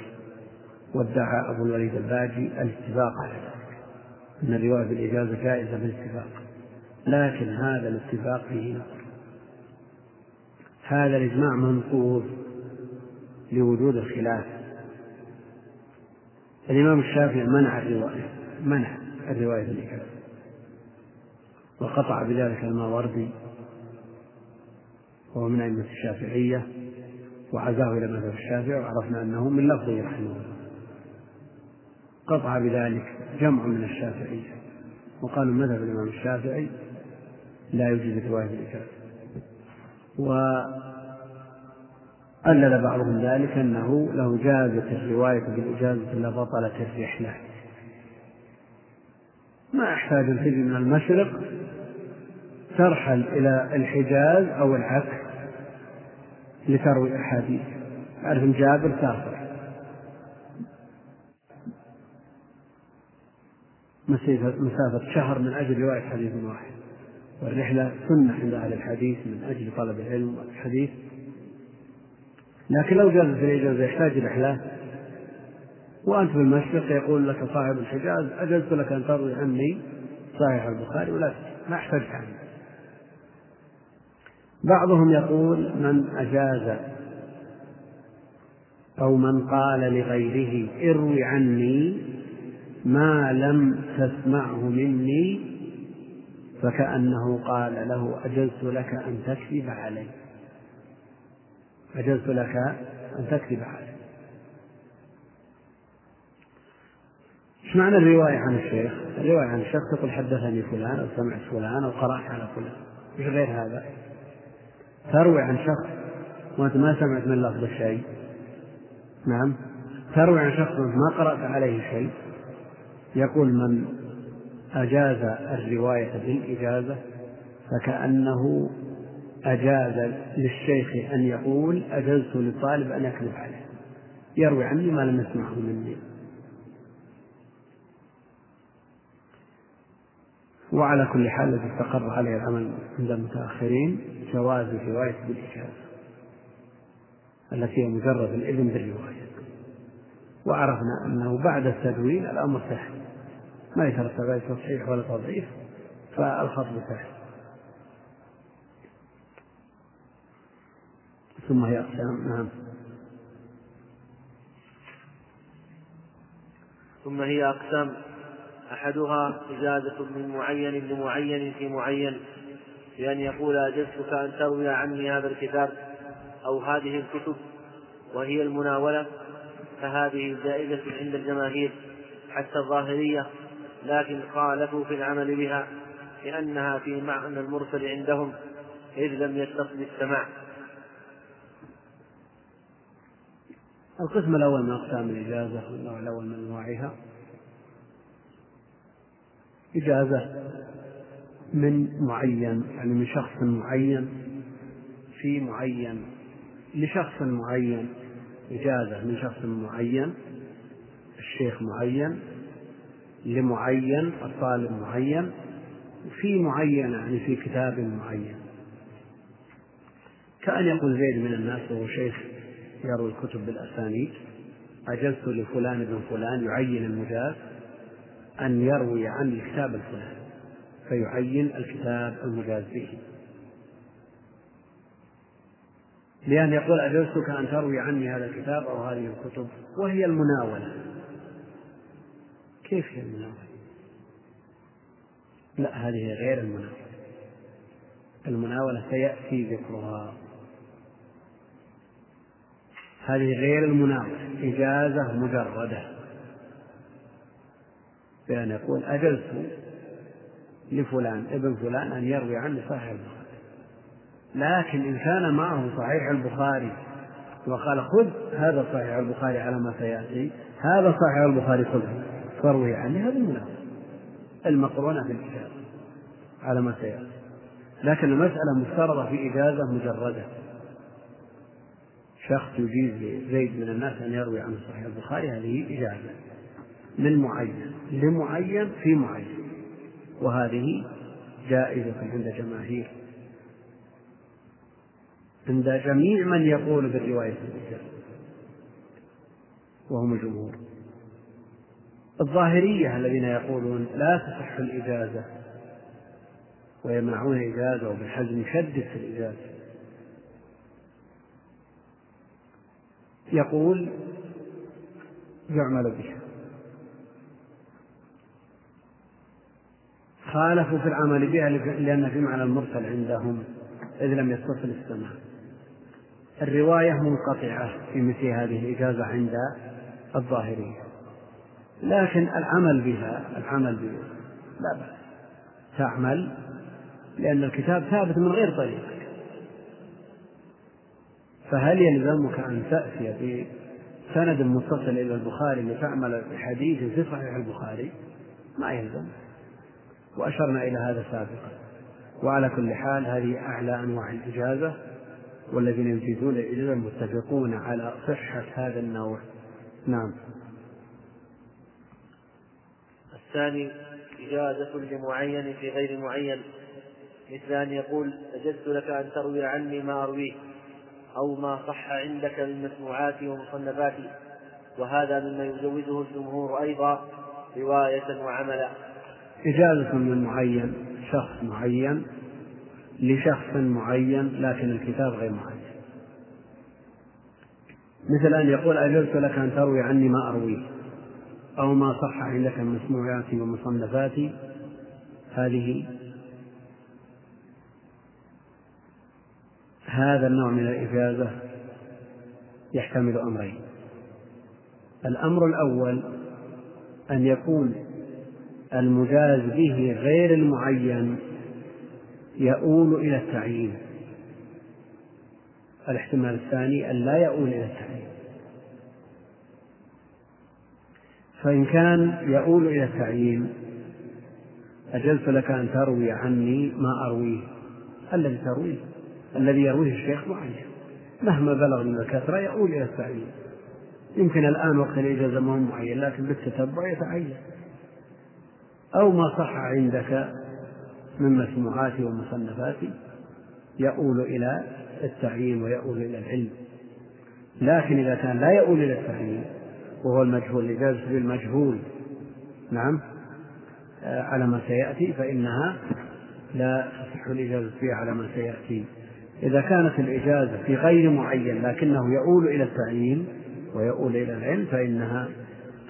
وادعى أبو الوليد الباجي الاتفاق على ذلك. أن الرواية بالإجازة جائزة بالاتفاق. لكن هذا الاتفاق فيه نظر هذا الإجماع منقوض لوجود الخلاف. الإمام الشافعي منع الرواية منع الرواية بالإجازة. وقطع بذلك الماوردي وهو من أئمة الشافعية وعزاه إلى مذهب الشافعي وعرفنا أنه من لفظه رحمه الله. قطع بذلك جمع من الشافعية وقالوا مذهب الإمام الشافعي لا يوجد رواية بالإجازة وألل بعضهم ذلك أنه لو جازت الرواية بالإجازة لبطلت الرحلة ما أحتاج تجي من المشرق ترحل إلى الحجاز أو العكس لتروي أحاديث. أعرف أن جابر سافر. مسافة شهر من أجل رواية حديث واحد. والرحلة سنة عند أهل الحديث من أجل طلب العلم والحديث. لكن لو جازت الإجازة يحتاج رحلة وأنت في المشرق يقول لك صاحب الحجاز أجزت لك أن تروي عني صحيح البخاري ولا ما احتجت عنه. بعضهم يقول من أجاز أو من قال لغيره اروي عني ما لم تسمعه مني فكأنه قال له أجزت لك أن تكذب علي. أجزت لك أن تكذب علي. إيش معنى الرواية عن الشيخ؟ الرواية عن الشيخ تقول حدثني فلان أو سمعت فلان أو قرأت على فلان. إيش غير هذا؟ تروي عن شخص وأنت ما سمعت من لفظ شيء نعم. تروي عن شخص ما قرأت عليه شيء. يقول من أجاز الرواية بالإجازة فكأنه أجاز للشيخ أن يقول أجزت للطالب أن يكذب عليه. يروي عني ما لم يسمعه مني. وعلى كل حال الذي استقر عليه العمل عند المتأخرين جواز الرواية بالإجازة التي هي مجرد الإذن بالرواية. وعرفنا أنه بعد التدوين الأمر سهل ما يترتب عليه تصحيح ولا تضعيف فالخطب سهل. ثم هي أقسام نعم. ثم هي أقسام. أحدها إجازة من معين لمعين في معين بأن يقول أجزتك أن تروي عني هذا الكتاب أو هذه الكتب وهي المناولة فهذه جائزة عند الجماهير حتى الظاهرية لكن خالفوا في العمل بها لأنها في معنى المرسل عندهم إذ لم يتصل السماع. القسم الأول من أقسام الإجازة والنوع الأول من أنواعها إجازة من معين يعني من شخص معين في معين لشخص معين إجازة من شخص معين الشيخ معين لمعين الطالب معين في معين يعني في كتاب معين. كأن يقول زيد من الناس وهو شيخ يروي الكتب بالأسانيد أجزت لفلان بن فلان يعين المجاز أن يروي عن الكتاب الفلاني فيعين الكتاب المجاز به. لأن يقول أجزتك أن تروي عني هذا الكتاب أو هذه الكتب وهي المناولة. كيف هي المناولة؟ لا هذه غير المناولة. المناولة سيأتي ذكرها. هذه غير المناولة إجازة مجردة. بأن يقول أجزت لفلان ابن فلان أن يروي عني صحيح البخاري. لكن إن كان معه صحيح البخاري وقال خذ هذا صحيح البخاري على ما سيأتي هذا صحيح البخاري خذه فاروي عني هذه المناولة المقرونة بالكتاب على ما سيأتي. لكن المسألة مفترضة في إجازة مجردة. شخص يجيز لزيد من الناس أن يروي عن صحيح البخاري هذه إجازة. من معين لمعين في معين. وهذه جائزة عند جماهير. عند جميع من يقول بالرواية وهم الجمهور. الظاهرية الذين يقولون لا تصح الإجازة ويمنعون الإجازة وبالحزم يشدد في الإجازة. يقول يعمل بها خالفوا في العمل بها لأن في معنى المرسل عندهم إذ لم يتصل السماع الرواية منقطعة في مثل هذه الإجازة عند الظاهرية لكن العمل بها العمل بها لا بأس. تعمل لأن الكتاب ثابت من غير طريق. فهل يلزمك أن تأتي بسند متصل إلى البخاري لتعمل بحديث في صحيح البخاري؟ ما يلزم وأشرنا إلى هذا سابقا وعلى كل حال هذه أعلى أنواع الإجازة والذين يجيزون الإجازة متفقون على صحة هذا النوع. نعم. الثاني إجازة لمعين في غير معين. مثل أن يقول أجزت لك أن تروي عني ما أرويه أو ما صح عندك من مسموعات ومصنفات وهذا مما يجوزه الجمهور أيضا رواية وعملا. إجازة من معين شخص معين لشخص معين لكن الكتاب غير معين. مثل أن يقول أجزت لك أن تروي عني ما أرويه أو ما صح عندك من مسموعاتي ومصنفاتي. هذه هذا النوع من الإجازة يحتمل أمرين. الأمر الأول أن يكون المجاز به غير المعين يؤول إلى التعيين. الاحتمال الثاني أن لا يؤول إلى التعيين. فإن كان يؤول إلى التعيين أجلت لك أن تروي عني ما أرويه. الذي ترويه الذي يرويه الشيخ معين. مهما بلغ من الكثرة يؤول إلى التعيين. يمكن الآن وقت الإجازة ما هو معين لكن بالتتبع يتعين. أو ما صح عندك من مسموعاتي ومصنفاتي يؤول إلى التعيين ويؤول إلى العلم. لكن إذا كان لا يؤول إلى التعيين وهو المجهول الإجازة بالمجهول نعم. آه، على ما سيأتي فإنها لا تصح الإجازة فيها على ما سيأتي. إذا كانت الإجازة في غير معين لكنه يؤول إلى التعيين ويؤول إلى العلم فإنها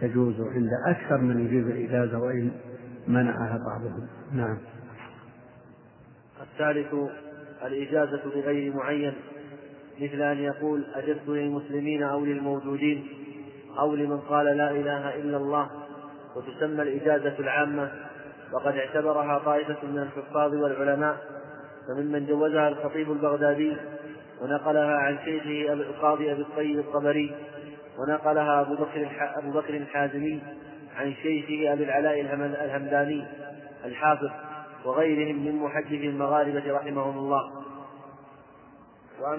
تجوز عند أكثر من يجيز الإجازة وإن منعها بعضهم. نعم. الثالث الإجازة بغير معين مثل أن يقول أجزت للمسلمين أو للموجودين أو لمن قال لا إله إلا الله وتسمى الإجازة العامة. وقد اعتبرها طائفة من الحفاظ والعلماء فممن جوزها الخطيب البغدادي ونقلها عن شيخه القاضي أبي الطيب الطبري ونقلها أبو بكر أبو بكر الحازمي عن شيخه أبي العلاء الهمداني الحافظ وغيرهم من محدث المغاربة رحمهم الله.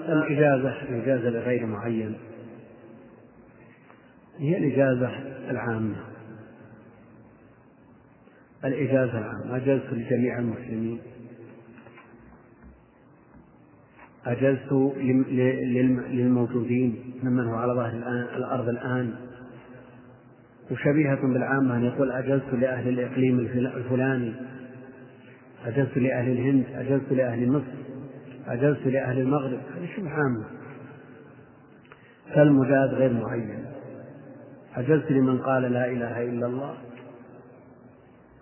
الإجازة الإجازة لغير معين. هي الإجازة العامة. الإجازة العامة. أجزت لجميع المسلمين. أجزت للموجودين ممن هو على ظهر الأرض الآن. وشبيهة بالعامة أن يقول أجزت لأهل الإقليم الفلاني أجزت لأهل الهند أجزت لأهل مصر أجزت لأهل المغرب هذه شبه عامة. فالمجاز غير معين. أجزت لمن قال لا إله إلا الله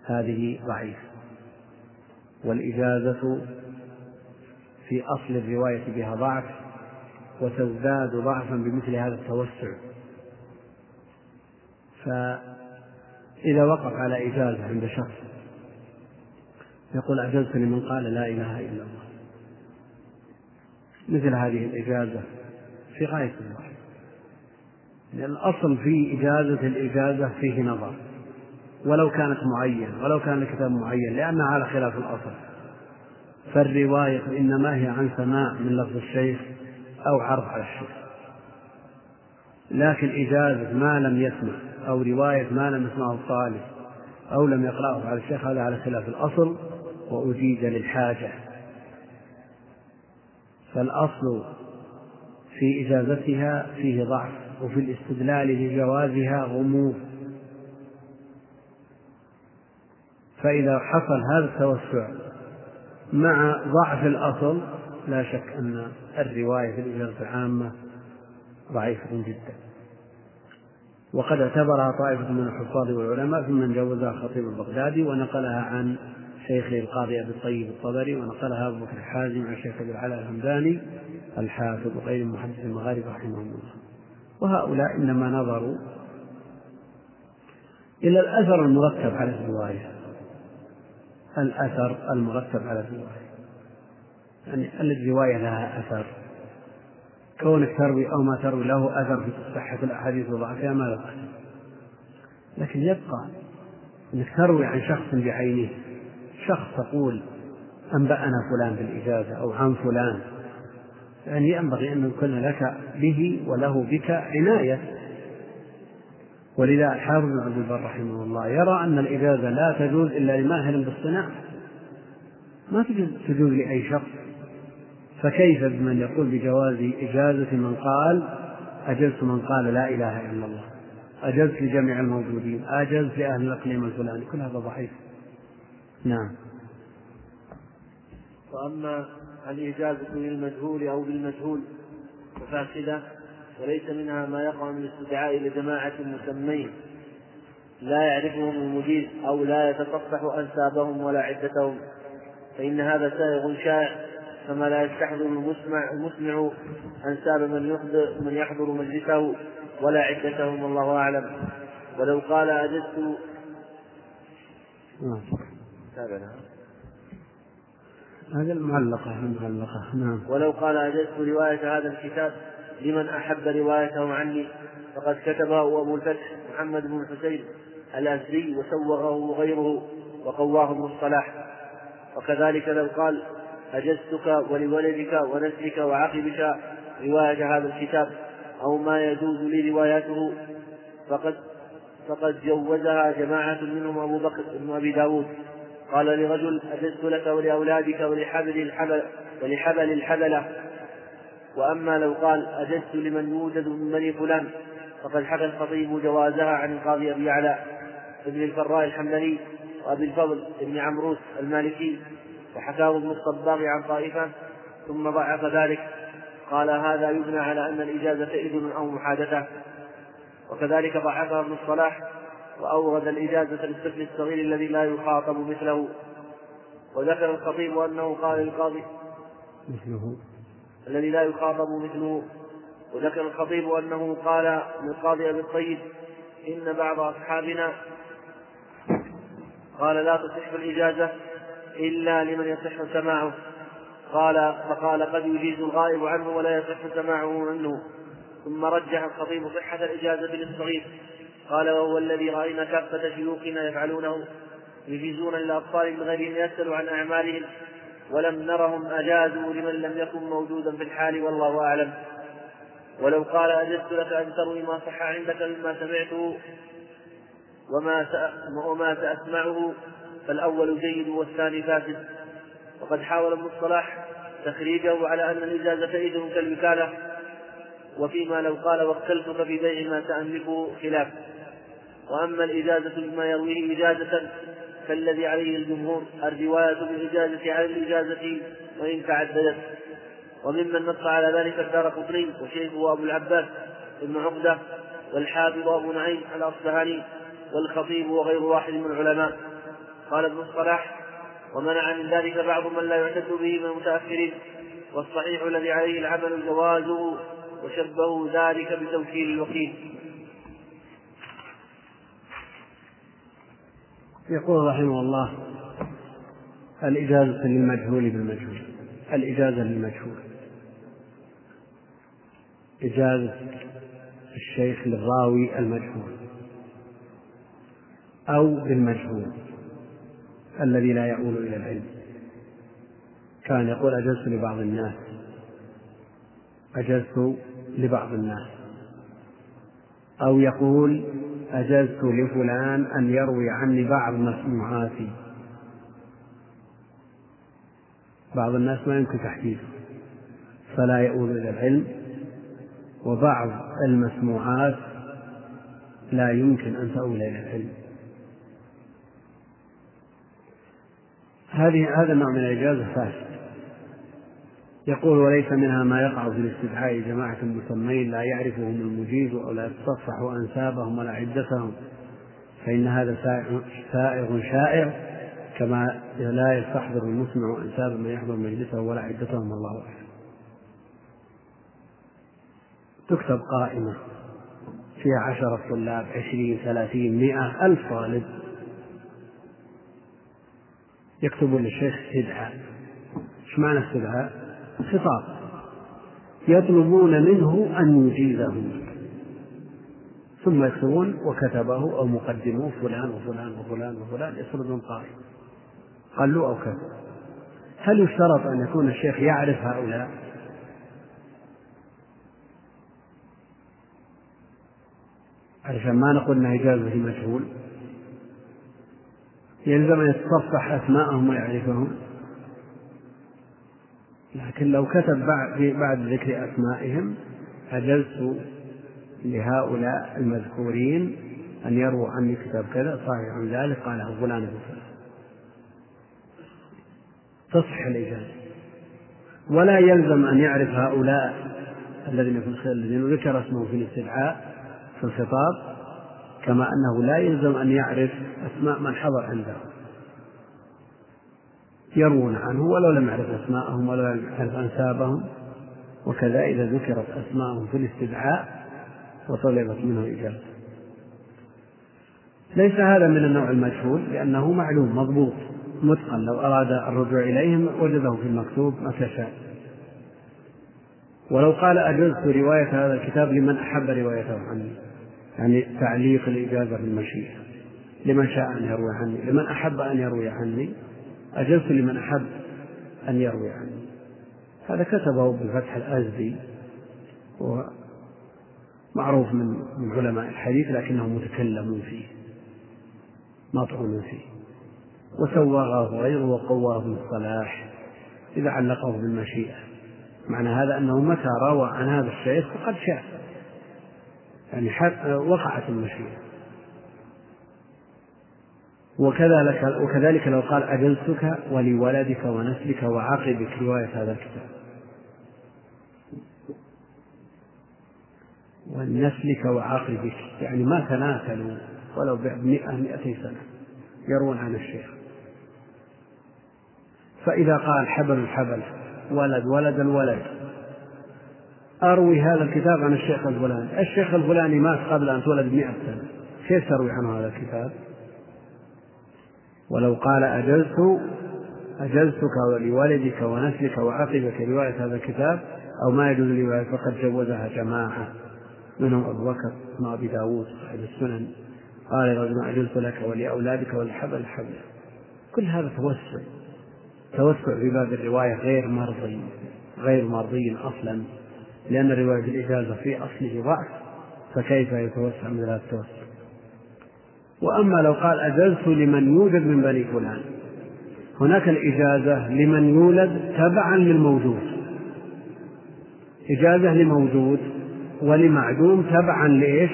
هذه ضعيفة. والإجازة في أصل الرواية بها ضعف وتزداد ضعفا بمثل هذا التوسع. فإذا وقف على إجازة عند شخص يقول أجزت لمن قال لا إله إلا الله. مثل هذه الإجازة في غاية الضعف لأن الأصل في إجازة الإجازة فيه نظر. ولو كانت معين ولو كان الكتاب معين لأنها على خلاف الأصل. فالرواية إنما هي عن سماع من لفظ الشيخ أو عرض على الشيخ. لكن إجازة ما لم يسمع أو رواية ما لم يسمعه الطالب أو لم يقرأه على الشيخ هذا على خلاف الأصل وأجيز للحاجة. فالأصل في إجازتها فيه ضعف وفي الاستدلال لجوازها غموض. فإذا حصل هذا التوسع مع ضعف الأصل لا شك أن الرواية في الإجازة العامة ضعيفة جدا. وقد اعتبرها طائفة من الحفاظ والعلماء ثم جوزها الخطيب البغدادي ونقلها عن شيخه القاضي أبي الطيب الطبري ونقلها أبو بكر الحازم عن شيخ أبي العلاء الهمداني الحافظ وغير محدث المغاربة رحمهم الله. وهؤلاء إنما نظروا إلى الأثر المرتب على الرواية. الأثر المرتب على الرواية. يعني الرواية لها أثر. كونك تروي أو ما تروي له أثر في صحة الأحاديث وضعفها ما له أثر لكن يبقى أنك تروي عن شخص بعينه. شخص تقول أنبأنا فلان بالإجازة أو عن فلان. يعني ينبغي أن يكون لك به وله بك عناية. ولذا الحافظ بن عبد البر رحمه الله يرى أن الإجازة لا تجوز إلا لماهر بالصناعة. ما تجوز لأي شخص. فكيف بمن يقول بجواز إجازة من قال أجزت من قال لا إله إلا الله؟ أجزت لجميع الموجودين أجزت لأهل الإقليم الفلاني كل هذا ضعيف. نعم. وأما الإجازة للمجهول أو بالمجهول ففاسدة وليس منها ما يقع من الاستدعاء لجماعة مسمين لا يعرفهم المجيز أو لا يتصفح أنسابهم ولا عدتهم فإن هذا سائغ شائع. كما لا يستحضر المسمع المسمع أنساب من يحضر من يحضر مجلسه ولا عدتهم والله أعلم. ولو قال أجزت تابعنا هذه المعلقة المعلقة. نعم. ولو قال أجزت رواية هذا الكتاب لمن أحب روايته عني فقد كتبه أبو الفتح محمد بن الحسين الأزدي وسوغه غيره وقواه ابن الصلاح. وكذلك لو قال أجزتك ولولدك ونسلك وعقبك رواية هذا الكتاب أو ما يجوز لي روايته فقد فقد جوزها جماعة منهم أبو بكر بن أبي داود. قال لرجل أجزت لك ولأولادك ولحبل الحبل ولحبل الحبلة. وأما لو قال أجزت لمن يوجد من بني فلان فقد حكى الخطيب جوازها عن القاضي أبي علاء ابن الفراء الحمداني وأبي الفضل بن عمروس المالكي. وحكاه ابن الصباغ عن طائفة ثم ضعف ذلك. قال هذا يبنى على أن الإجازة إذن أو محادثة. وكذلك ضعفها ابن الصلاح وأورد الإجازة للطفل الصغير الذي لا يخاطب مثله. وذكر الخطيب أنه قال للقاضي مثله. الذي لا يخاطب مثله. وذكر الخطيب أنه قال للقاضي أبي الطيب إن بعض أصحابنا قال لا تصح الإجازة. إلا لمن يصح سماعه. قال فقال قد يجيز الغائب عنه ولا يصح سماعه منه ثم رجح الخطيب صحة الإجازة للصغير. قال وهو الذي رأينا كافة شيوخنا يفعلونه. يجيزون للأطفال من غير أن يسألوا عن أعمالهم. ولم نرهم أجازوا لمن لم يكن موجودا في الحال والله أعلم. ولو قال أجزت لك أن تروي ما صح عندك مما سمعته وما وما سأسمعه. فالأول جيد والثاني فاسد. وقد حاول ابن الصلاح تخريجه على أن الإجازة إذن كالوكالة. وفيما لو قال وكلتك في بيع ما تأملكه خلاف. وأما الإجازة بما يرويه إجازة فالذي عليه الجمهور الرواية بالإجازة على الإجازة وإن تعددت. وممن نص على ذلك الدار قطني وشيخه أبو العباس ابن عقدة والحافظ أبو نعيم الأصبهاني والخطيب وغير واحد من العلماء. قال ابن الصلاح ومنع من ذلك بعض من لا يعتد به من المتأخرين والصحيح الذي عليه العمل جوازه وشبهوا ذلك بتوكيل الوكيل. يقول رحمه الله الإجازة للمجهول بالمجهول الإجازة للمجهول. إجازة الشيخ للراوي المجهول أو بالمجهول. الذي لا يؤول إلى العلم. كان يقول أجزت لبعض الناس. أجزت لبعض الناس. أو يقول أجزت لفلان أن يروي عني بعض مسموعاتي. بعض الناس ما يمكن تحديثه. فلا يؤول إلى العلم. وبعض المسموعات لا يمكن أن تؤول إلى العلم. هذه هذا النوع من الإجازة فاسد. يقول وليس منها ما يقع في الاستدعاء جماعة مسمين لا يعرفهم المجيز أو لا يتصفح أنسابهم ولا عدتهم. فإن هذا سائغ شائع كما لا يستحضر المسمع أنساب من يحضر مجلسه ولا عدتهم الله أعلم. تكتب قائمة فيها عشرة طلاب عشرين ثلاثين مئة ألف طالب. يكتبون للشيخ استدعاء إيش معنى استدعاء؟ خطاب. يطلبون منه أن يجيزهم ثم يكتبون وكتبه أو مقدمه فلان وفلان وفلان وفلان يسردون قائم قالوا أو كذا. هل يشترط أن يكون الشيخ يعرف هؤلاء؟ علشان ما نقول انها إجازة مجهول. يلزم أن يتصفح أسماءهم ويعرفهم. لكن لو كتب بعد بعد ذكر أسمائهم أجزت لهؤلاء المذكورين أن يرووا عني كتاب كذا صحيح عن ذلك قاله فلان بن فلان. تصح الإجازة ولا يلزم أن يعرف هؤلاء الذين في الخير الذين ذكر اسمهم في الاستدعاء في الخطاب كما أنه لا يلزم أن يعرف أسماء من حضر عنده. يروون عنه ولو لم يعرف أسماءهم ولو لم يعرف أنسابهم. وكذا إذا ذكرت أسماءهم في الاستدعاء وطلبت منه إجابة ليس هذا من النوع المجهول لأنه معلوم مضبوط متقن. لو أراد الرجوع إليهم وجده في المكتوب متى شاء. ولو قال أجزت رواية هذا الكتاب لمن أحب روايته عني. يعني تعليق الإجازة بالمشيئة. لمن شاء أن يروي عني. لمن أحب أن يروي عني. أجزت لمن أحب أن يروي عني. هذا كتبه بالفتح الأزدي. ومعروف من من علماء الحديث لكنه متكلم فيه. مطعون فيه. وسوغه غيره وقواه ابن الصلاح. إذا علقه بالمشيئة. معنى هذا أنه متى روى عن هذا الشيخ فقد شاء. يعني وقعت المشيئة. وكذلك وكذلك لو قال أجلتك ولولدك ونسلك وعقبك رواية هذا الكتاب. ونسلك وعقبك يعني ما تناكلوا ولو بمئة مئتي سنة يروون عن الشيخ. فإذا قال حبل الحبل ولد ولد. الولد أروي هذا الكتاب عن الشيخ الفلاني. الشيخ الفلاني مات قبل أن تولد مئة سنة. كيف تروي عنه هذا الكتاب؟ ولو قال أجزت أجزتك ولوالدك ونسلك وعقبك رواية هذا الكتاب أو ما يجوز رواية فقد جوزها جماعة. منهم أبو بكر بن أبي داود صاحب السنن. قال رجل أجلت لك ولأولادك والحبل حبل كل هذا توسع. توسع في باب الرواية غير مرضي غير مرضي أصلا. لأن رواية الإجازة في أصله ضعف فكيف يتوسع مثل هذا التوسع؟ وأما لو قال أجزت لمن يوجد من بني فلان هناك الإجازة لمن يولد تبعا للموجود. إجازة لموجود ولمعدوم تبعا لإيش؟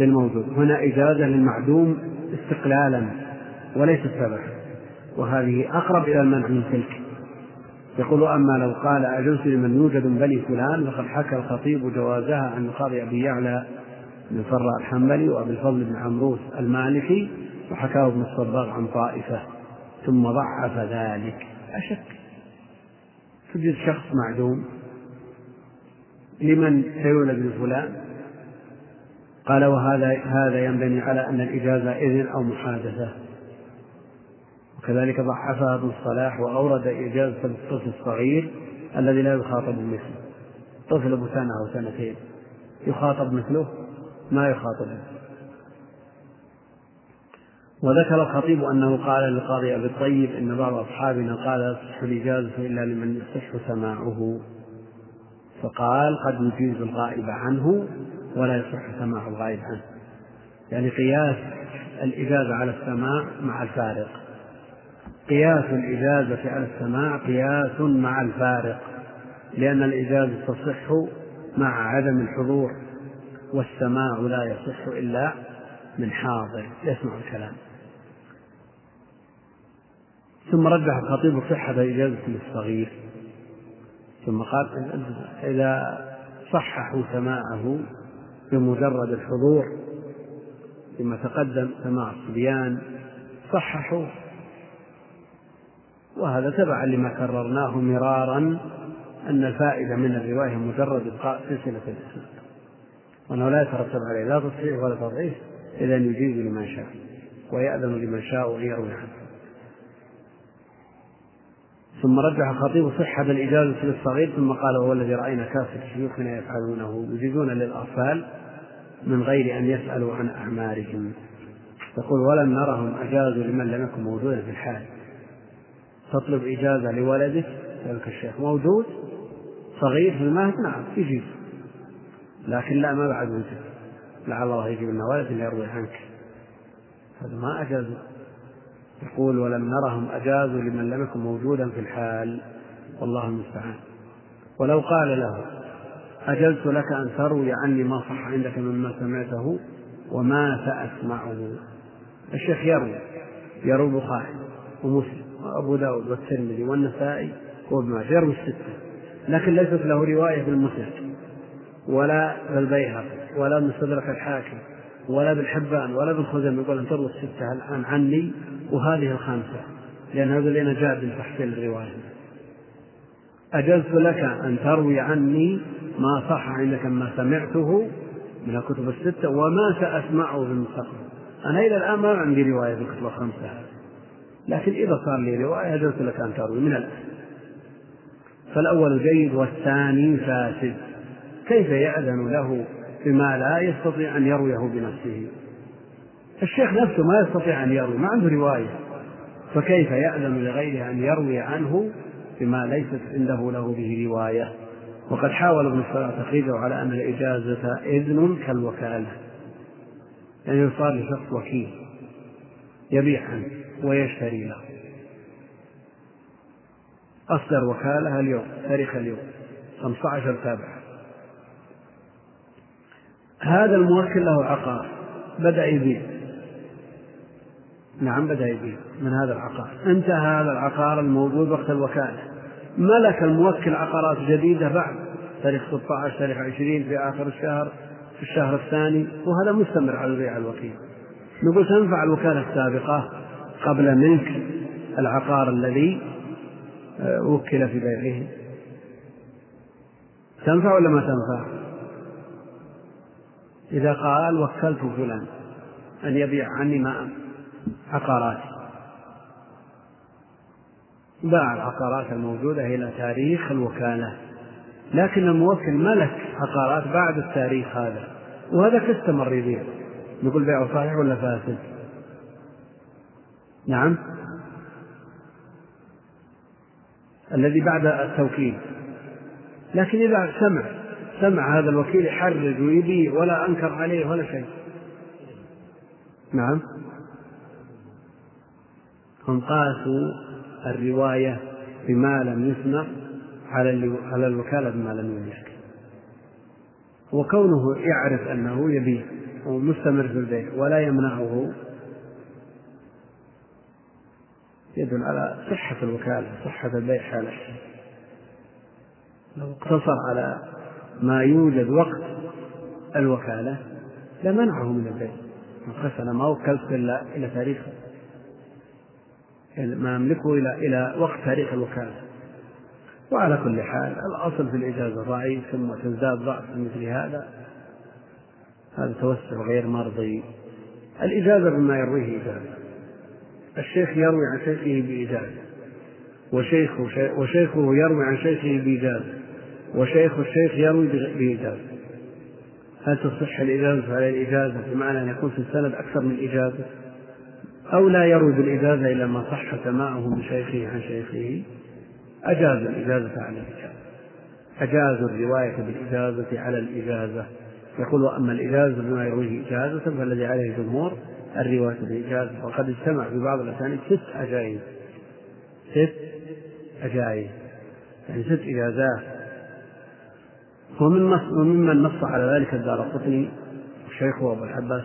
للموجود. هنا إجازة للمعدوم استقلالا وليست تبعا وهذه أقرب إلى المنع من تلك. يقول أما لو قال أجزت لمن يوجد من بني فلان فقد حكى الخطيب جوازها عن القاضي أبي يعلى بن فراء الحنبلي وأبي الفضل بن عمروس المالكي وحكاه ابن الصباغ عن طائفة ثم ضعف ذلك. أشك توجد شخص معدوم لمن سيولد لفلان قال وهذا هذا ينبني على أن الإجازة إذن أو محادثة. وكذلك ضعفها ابن الصلاح وأورد إجازة الطفل الصغير الذي لا يخاطب مثله. طفل أبو سنة أو سنتين. يخاطب مثله ما يخاطبه. وذكر الخطيب أنه قال للقاضي أبي الطيب إن بعض أصحابنا قال لا تصح الإجازة إلا لمن يصح سماعه. فقال قد نجيز الغائب عنه ولا يصح سماع الغائب عنه. يعني قياس الإجازة على السماع مع الفارق. قياس الإجازة على السماع قياس مع الفارق لأن الإجازة تصح مع عدم الحضور والسماع لا يصح إلا من حاضر. يسمع الكلام. ثم رجح الخطيب صحة إجازة للصغير. ثم قال إذا صححوا سماعه بمجرد الحضور ثم تقدم سماع الصبيان صححوا وهذا تبعا لما كررناه مرارا أن الفائدة من الرواية مجرد إبقاء سلسلة الإسناد. وأنه لا يترتب عليه لا تصحيح ولا تضعيف إذا يجيز لمن شاء ويأذن لمن شاء أن يروي عنه. ثم رجح الخطيب صحة الإجازة للصغير ثم قال وهو الذي رأينا كافة شيوخنا يفعلونه يجيزون للأطفال من غير أن يسألوا عن أعمارهم. يقول ولم نرهم أجازوا لمن لم يكن موجودا في الحال. تطلب إجازة لولدك ذلك الشيخ موجود صغير في المهد؟ نعم يجيب. لكن لا ما بعد وجد لعل الله يجيب لنا ولد يروي عنك. هذا ما أجازوا يقول ولم نرهم أجازوا لمن لم يكن موجودا في الحال. والله المستعان. ولو قال له أجزت لك أن تروي عني ما صح عندك مما سمعته وما سأسمعه. الشيخ يروي يروي البخاري ومسلم. وأبو داود والترمذي والنسائي وابن ماجه يروي الستة. لكن ليست له رواية في المسند ولا في البيهقي ولا مستدرك الحاكم ولا بالحبان ولا بالخزم يقول أن تروي الستة الآن عني وهذه الخامسة لأن هذا اللي جاء تحصيل الرواية. أجزت لك أن تروي عني ما صح عندك ما سمعته من الكتب الستة وما سأسمعه في المستقبل. أنا إلى الآن ما عندي رواية في الكتب الخمسة. لكن إذا صار لي رواية أجزت لك أن تروي من الآن فالأول جيد والثاني فاسد. كيف يأذن له بما لا يستطيع أن يرويه بنفسه؟ الشيخ نفسه ما يستطيع أن يروي ما عنده رواية. فكيف يأذن لغيره أن يروي عنه بما ليست عنده له به رواية؟ وقد حاول ابن الصلاة تخريجه على أن الإجازة إذن كالوكالة. يعني يصار لشخص وكيل يبيع عنه ويشتري له. أصدر وكالة اليوم تاريخ اليوم 15 سابع هذا الموكل له عقار بدأ يبيع. نعم بدأ يبيع من هذا العقار. انتهى هذا العقار الموجود وقت الوكالة. ملك الموكل عقارات جديدة بعد تاريخ 16 تاريخ 20 في آخر الشهر في الشهر الثاني وهذا مستمر على بيع الوكيل. نقول تنفع الوكالة السابقة. قبل ملك العقار الذي آه، وكل في بيعه. تنفع ولا ما تنفع؟ إذا قال وكلت فلان أن يبيع عني ما عقارات باع العقارات الموجودة إلى تاريخ الوكالة لكن الموكل ملك عقارات بعد التاريخ هذا وهذا كاستمر يبيع. نقول بيعه صحيح ولا فاسد؟ نعم. الذي بعد التوكيل. لكن إذا سمع سمع هذا الوكيل يحرج ويبيع ولا أنكر عليه ولا شيء. نعم. هم قاسوا الرواية بما لم يسمع على على الوكالة بما لم يملك. وكونه يعرف أنه يبيع ومستمر في البيع ولا يمنعه يدل على صحة الوكالة صحة البيع حاله. لو اقتصر على ما يوجد وقت الوكالة لمنعه من البيع. أنا ما وكلت إلا إلى تاريخ ما أملكه إلى إلى وقت تاريخ الوكالة. وعلى كل حال الأصل في الإجازة ضعيف ثم تزداد ضعف مثل هذا. هذا توسع غير مرضي. الإجازة بما يرويه إجازة. الشيخ يروي عن شيخه بإجازة وشيخه وشيخه يروي عن شيخه بإجازة وشيخ الشيخ يروي بإجازة هل تصح الإجازة على الإجازة بمعنى أن يكون في السند أكثر من إجازة أو لا يروي بالإجازة إلا ما صح سماعه من شيخه عن شيخه؟ أجازوا الإجازة على الإجازة أجازوا الرواية بالإجازة على الإجازة. يقول وأما الإجازة بما يرويه إجازة فالذي عليه الجمهور الرواية بالإجازة وقد اجتمع في بعض الأسانيد ست أجائز ست أجائز يعني ست إجازات. ومن نص وممن نص على ذلك الدار قطني شيخه أبو العباس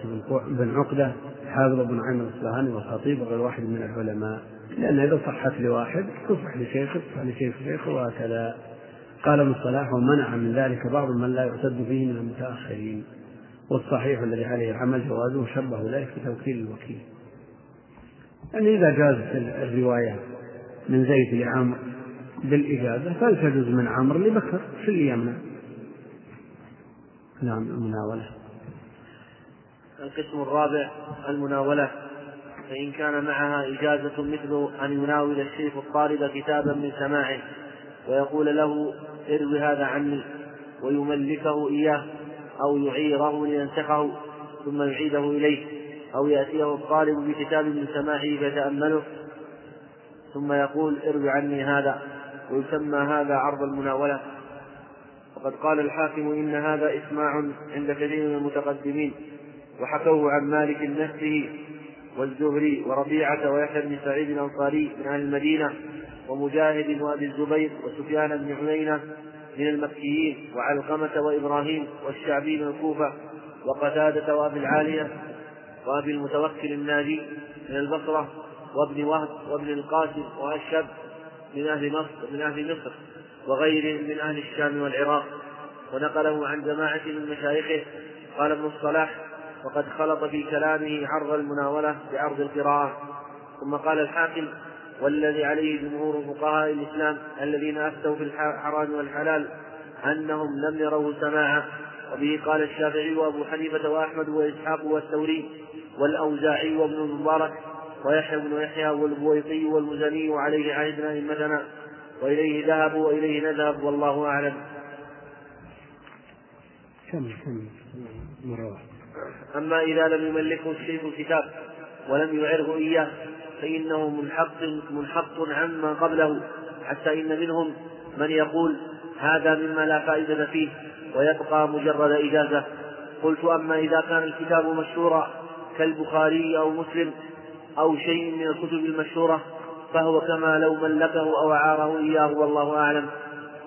بن عقدة حافظ بن عامر الأصبهاني والخطيب وغير واحد من العلماء. لأن إذا صحت لواحد تصح لشيخه تصح لشيخ شيخه وهكذا. قال ابن الصلاح ومنع من ذلك بعض من لا يعتد به من المتأخرين. والصحيح الذي عليه العمل جوازه شبه ذلك في توكيل الوكيل. يعني إذا جازت الرواية من زيد لعمر بالإجازة فلتجوز من عمرو لبكر في اللي يمنع نعم المناولة. القسم الرابع المناولة. فإن كان معها إجازة مثل أن يناول الشيخ الطالب كتابا من سماعه ويقول له اروي هذا عني ويملكه إياه أو يعيره لينسخه ثم يعيده إليه أو يأتيه الطالب بكتاب من سماعه فيتأمله. ثم يقول اروي عني هذا. ويسمى هذا عرض المناولة. وقد قال الحاكم إن هذا إسماع عند كثير من المتقدمين. وحكوه عن مالك نفسه والزهري وربيعة ويحيى بن سعيد الأنصاري من أهل المدينة ومجاهد وأبي الزبير وسفيان بن عيينة من المكيين وعلقمة وإبراهيم والشعبي من الكوفة وقتادة وأبي العالية وأبي المتوكل الناجي من البصرة وابن وهب وابن القاسم وأشهب من أهل مصر من أهل مصر وغيرهم من أهل الشام والعراق. ونقله عن جماعة من مشايخه. قال ابن الصلاح وقد خلط في كلامه عرض المناولة بعرض القراءة. ثم قال الحاكم والذي عليه جمهور فقهاء الإسلام الذين أفتوا في الحرام والحلال أنهم لم يروا سماعا وبه قال الشافعي وأبو حنيفة وأحمد وإسحاق والثوري والأوزاعي وابن المبارك ويحيى بن يحيى والبويطي والمزني وعليه عهدنا أئمتنا وإليه ذهبوا وإليه نذهب والله أعلم. كم كم مرة أما إذا لم يملكه الشيخ الكتاب ولم يعره إياه فإنه منحط منحط عما قبله حتى إن منهم من يقول هذا مما لا فائدة فيه ويبقى مجرد إجازة. قلت أما إذا كان الكتاب مشهورا كالبخاري أو مسلم أو شيء من الكتب المشهورة فهو كما لو ملكه أو أعاره إياه والله أعلم.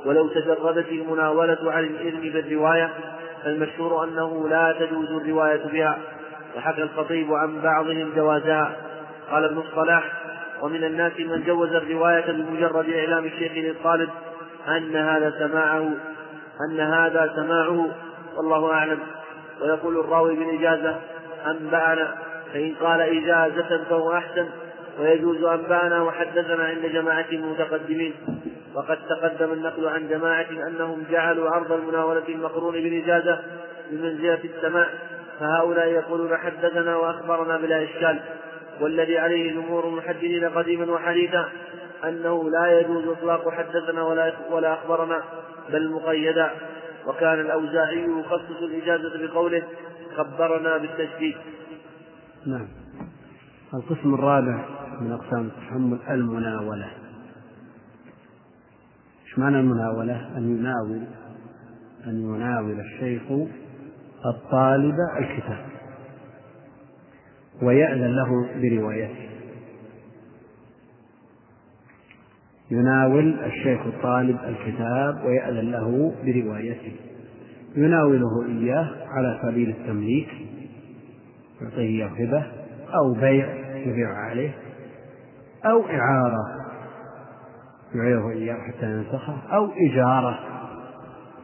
ولو تجردت المناولة عن الإذن بالرواية فالمشهور أنه لا تجوز الرواية بها. وحكى الخطيب عن بعضهم جوازها قال ابن الصلاح ومن الناس من جوز الرواية بمجرد إعلام الشيخ للطالب أن هذا سماعه أن هذا سماعه والله أعلم. ويقول الراوي بالإجازة أنبأنا فإن قال إجازة فهو أحسن. ويجوز أنبأنا وحدثنا عند جماعة المتقدمين. وقد تقدم النقل عن جماعة أنهم جعلوا عرض المناولة المقرون بالإجازة بمنزلة السماع. فهؤلاء يقولون حدثنا وأخبرنا بلا إشكال والذي عليه جمهور المحدثين قديما وحديثا أنه لا يجوز إطلاق حدثنا ولا ولا أخبرنا بل مقيدا وكان الأوزاعي يخصص الإجازة بقوله خبرنا بالتشديد. نعم. القسم الرابع من أقسام التحمل المناولة. إيش معنى المناولة؟ أن يناول أن يناول الشيخ الطالب الكتاب ويأذن له بروايته. يناول الشيخ الطالب الكتاب ويأذن له بروايته. يناوله إياه على سبيل التمليك يعطيه هبة أو بيع يبيع عليه أو إعارة يعيره إياه حتى ينسخه أو إجارة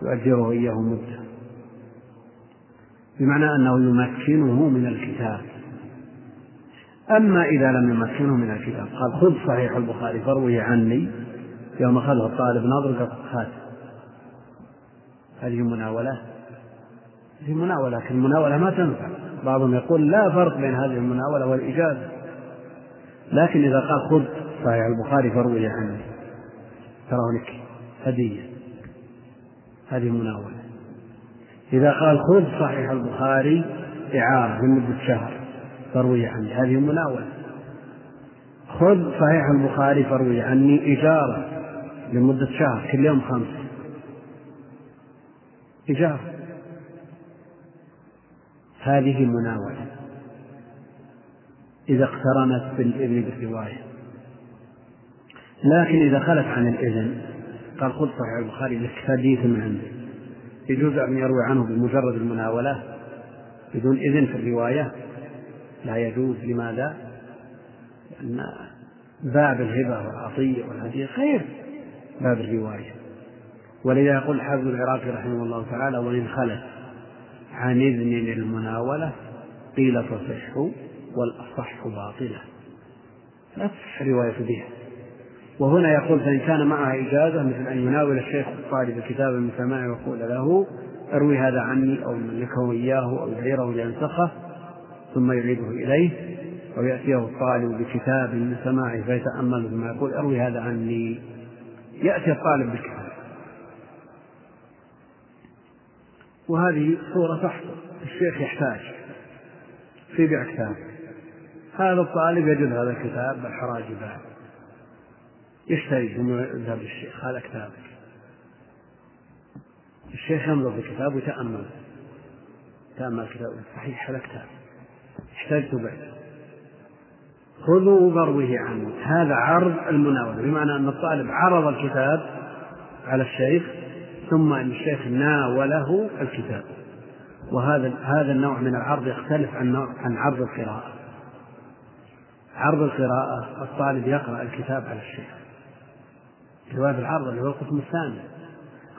يؤجره إياه مدة. بمعنى أنه يمكنه من الكتاب. أما إذا لم يمكنه من الكتاب قال خذ صحيح البخاري فروي عني. يوم أخذه الطالب ناظر قال هات هذه مناولة؟ هذه مناولة لكن المناولة ما تنفع. بعضهم يقول لا فرق بين هذه المناولة والإجازة لكن إذا قال خذ صحيح البخاري فروي عني. تراه لك هدية. هذه مناولة. إذا قال خذ صحيح البخاري إعارة لمدة شهر فروي عني. هذه مناولة. خذ صحيح البخاري فروي عني. إجارة لمدة شهر كل يوم خمس. إجارة. هذه مناولة. إذا اقترنت بالإذن بالرواية. لكن إذا خلت عن الإذن قال خذ صحيح البخاري لك حديث من عنده. يجوز أن يروي عنه بمجرد المناولة بدون إذن في الرواية لا يجوز. لماذا؟ لأن باب الهبة والعطية والهدية خير باب الرواية. ولذا يقول الحافظ العراقي رحمه الله تعالى وإن خلت عن إذن المناولة قيل تصح والأصح باطلة. لا تصح الرواية بها وهنا يقول فإن كان معها إجازة مثل أن يناول الشيخ الطالب كتابا من سماعه ويقول له أروي هذا عني أو ملكه إياه أو يعيره لينسخه ثم يعيده إليه أو يأتيه الطالب بكتاب من سماعه فيتأمل ثم يقول أروي هذا عني. يأتي الطالب بالكتاب. وهذه صورة تحصل الشيخ يحتاج في بيع كتاب هذا الطالب يجد هذا الكتاب بالحراج بعد يشتري ثم يذهب للشيخ. هذا كتابك الشيخ ينظر في الكتاب ويتأمل. تأمل كتاب صحيح هذا كتاب احتجت بعد. خذوا بروه عنه. هذا عرض المناولة. بمعنى أن الطالب عرض الكتاب على الشيخ ثم أن الشيخ ناوله الكتاب. وهذا هذا النوع من العرض يختلف عن عن عرض القراءة. عرض القراءة الطالب يقرأ الكتاب على الشيخ. جواب العرض اللي هو القسم الثاني.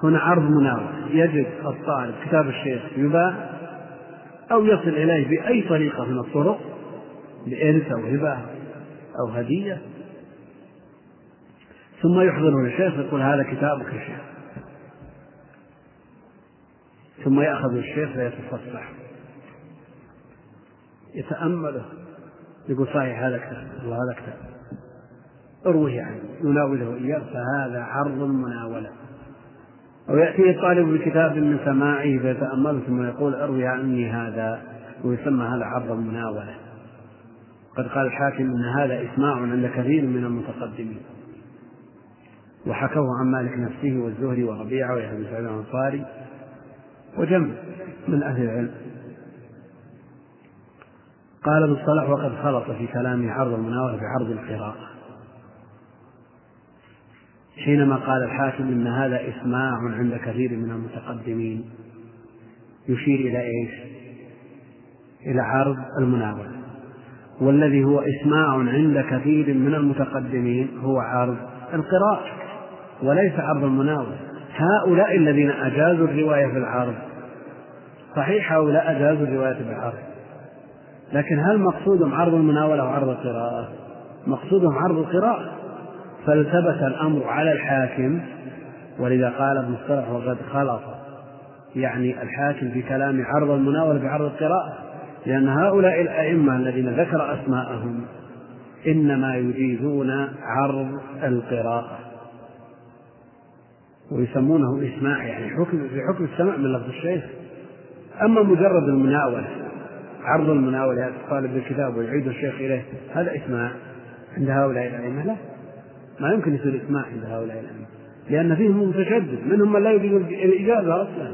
هنا عرض مناولة يجد الطالب كتاب الشيخ يباع أو يصل إليه بأي طريقة من الطرق بإرث أو هبة أو هدية. ثم يحضره للشيخ يقول هذا كتابك يا شيخ. ثم يأخذ الشيخ فيتصفح يتأمله. يقول صحيح هذا كتاب وهذا كتاب. اروه عنه يناوله إياه فهذا عرض مناولة. أو يأتيه الطالب بكتاب من سماعه فيتأمله ثم يقول أروي عني هذا ويسمى هذا عرض مناولة. قد قال الحاكم أن هذا إسماع عند كثير من المتقدمين. وحكوه عن مالك نفسه والزهري وربيعة ويحيى بن سعيد الأنصاري وجمع من أهل العلم. قال ابن الصلاح وقد خلط في كلامه عرض المناولة بعرض القراءة. حينما قال الحاكم إن هذا إسماع عند كثير من المتقدمين يشير إلى إيش؟ إلى عرض المناولة والذي هو إسماع عند كثير من المتقدمين هو عرض القراءة وليس عرض المناولة هؤلاء الذين أجازوا الرواية في العرض صحيح هؤلاء أجازوا الرواية في العرض لكن هل مقصودهم عرض المناولة أو عرض القراءة؟ مقصودهم عرض القراءة فالتبس الأمر على الحاكم ولذا قال ابن الصلح وقد خلط يعني الحاكم في كلام عرض المناولة بعرض القراءة لأن هؤلاء الأئمة الذين ذكر أسماءهم إنما يجيزون عرض القراءة ويسمونه إسماع يعني حكم في حكم السماع من لفظ الشيخ. أما مجرد المناولة عرض المناولة يأتي الطالب بالكتاب ويعيد الشيخ إليه هذا إسماع عند هؤلاء الأئمة لا. ما يمكن يصير إسماع عند هؤلاء الأئمة لأن فيهم متشدد منهم من لا يريد الإجازة أصلا.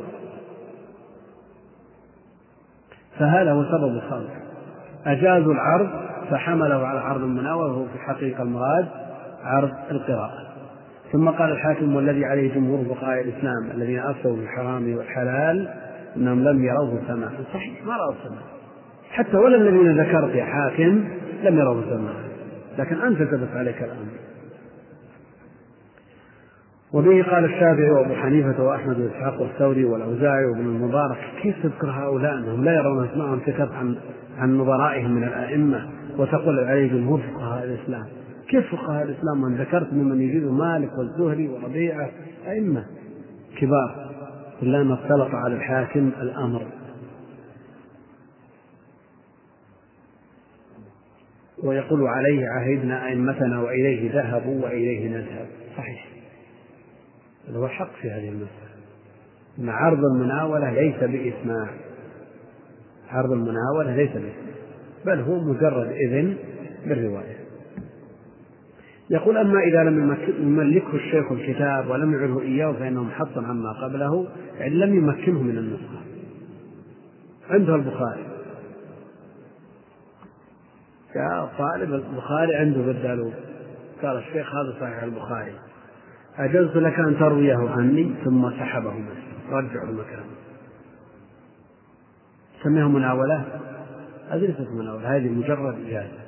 فهذا هو سبب الخلق أجازوا العرض فحمله على عرض المناولة وهو في الحقيقة المراد عرض القراءة. ثم قال الحاكم والذي عليه جمهور فقهاء الإسلام الذين أفتوا بالحرام والحلال أنهم لم يروه سماعا صحيح ما رأوا سماعا حتى ولا الذين ذكرت يا حاكم لم يروه سماعا لكن أنت كتبت عليك الأمر. وبه قال الشافعي وابو حنيفة وأحمد واسحاق والثوري والأوزاعي وابن المبارك كيف تذكر هؤلاء أنهم لا يرون أسماءهم كتب عن عن نظرائهم من الأئمة وتقول عليه جمهور فقهاء الإسلام؟ كيف فقهاء الإسلام من ذكرت ممن يجيد مالك والزهري وربيعة أئمة كبار إلا ما اختلط على الحاكم الأمر؟ ويقول عليه عهدنا أئمتنا وإليه ذهبوا وإليه نذهب. صحيح. هو الحق في هذه المسألة. أن عرض المناولة ليس بإسماع. عرض المناولة ليس بإسماع. بل هو مجرد إذن بالرواية. يقول أما إذا لم يملكه الشيخ الكتاب ولم يعره إياه فإنه محط عما قبله يعني لم يمكنه من النسخة. عنده البخاري. جاء طالب البخاري عنده بالدالوب. قال الشيخ هذا صحيح البخاري. أجزت لك أن ترويه عني ثم سحبه منه رجعه مكانه سميها مناولة؟ هذه ليست مناولة هذه مجرد إجازة.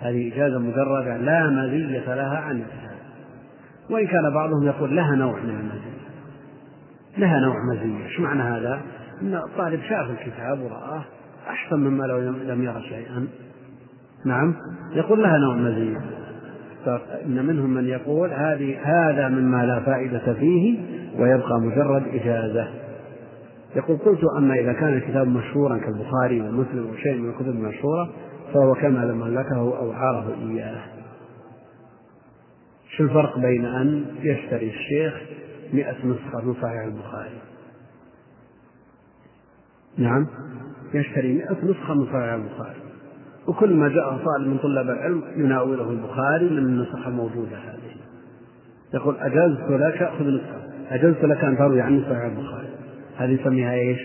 هذه إجازة مجردة لا مزية لها عن الإسلام وإن كان بعضهم يقول لها نوع من المزية. لها نوع مزية. إيش معنى هذا؟ أن الطالب شاف الكتاب ورآه أحسن مما لو لم يرى شيئا. نعم يقول لها نوع مزية. إن منهم من يقول هذه هذا مما لا فائدة فيه ويبقى مجرد إجازة. يقول قلت أما إذا كان الكتاب مشهورا كالبخاري ومسلم أو شيء من الكتب المشهورة فهو كما لم ملكه أو عاره إياه. شو الفرق بين أن يشتري الشيخ مئة نسخة من صحيح البخاري؟ نعم يشتري مئة نسخة من صحيح البخاري. وكل ما جاء طالب من طلاب العلم يناوله البخاري من النسخ الموجودة هذه. يقول أجازت لك خذ نسخة أجازت لك أن تروي عني صحيح البخاري. هذه يسميها إيش؟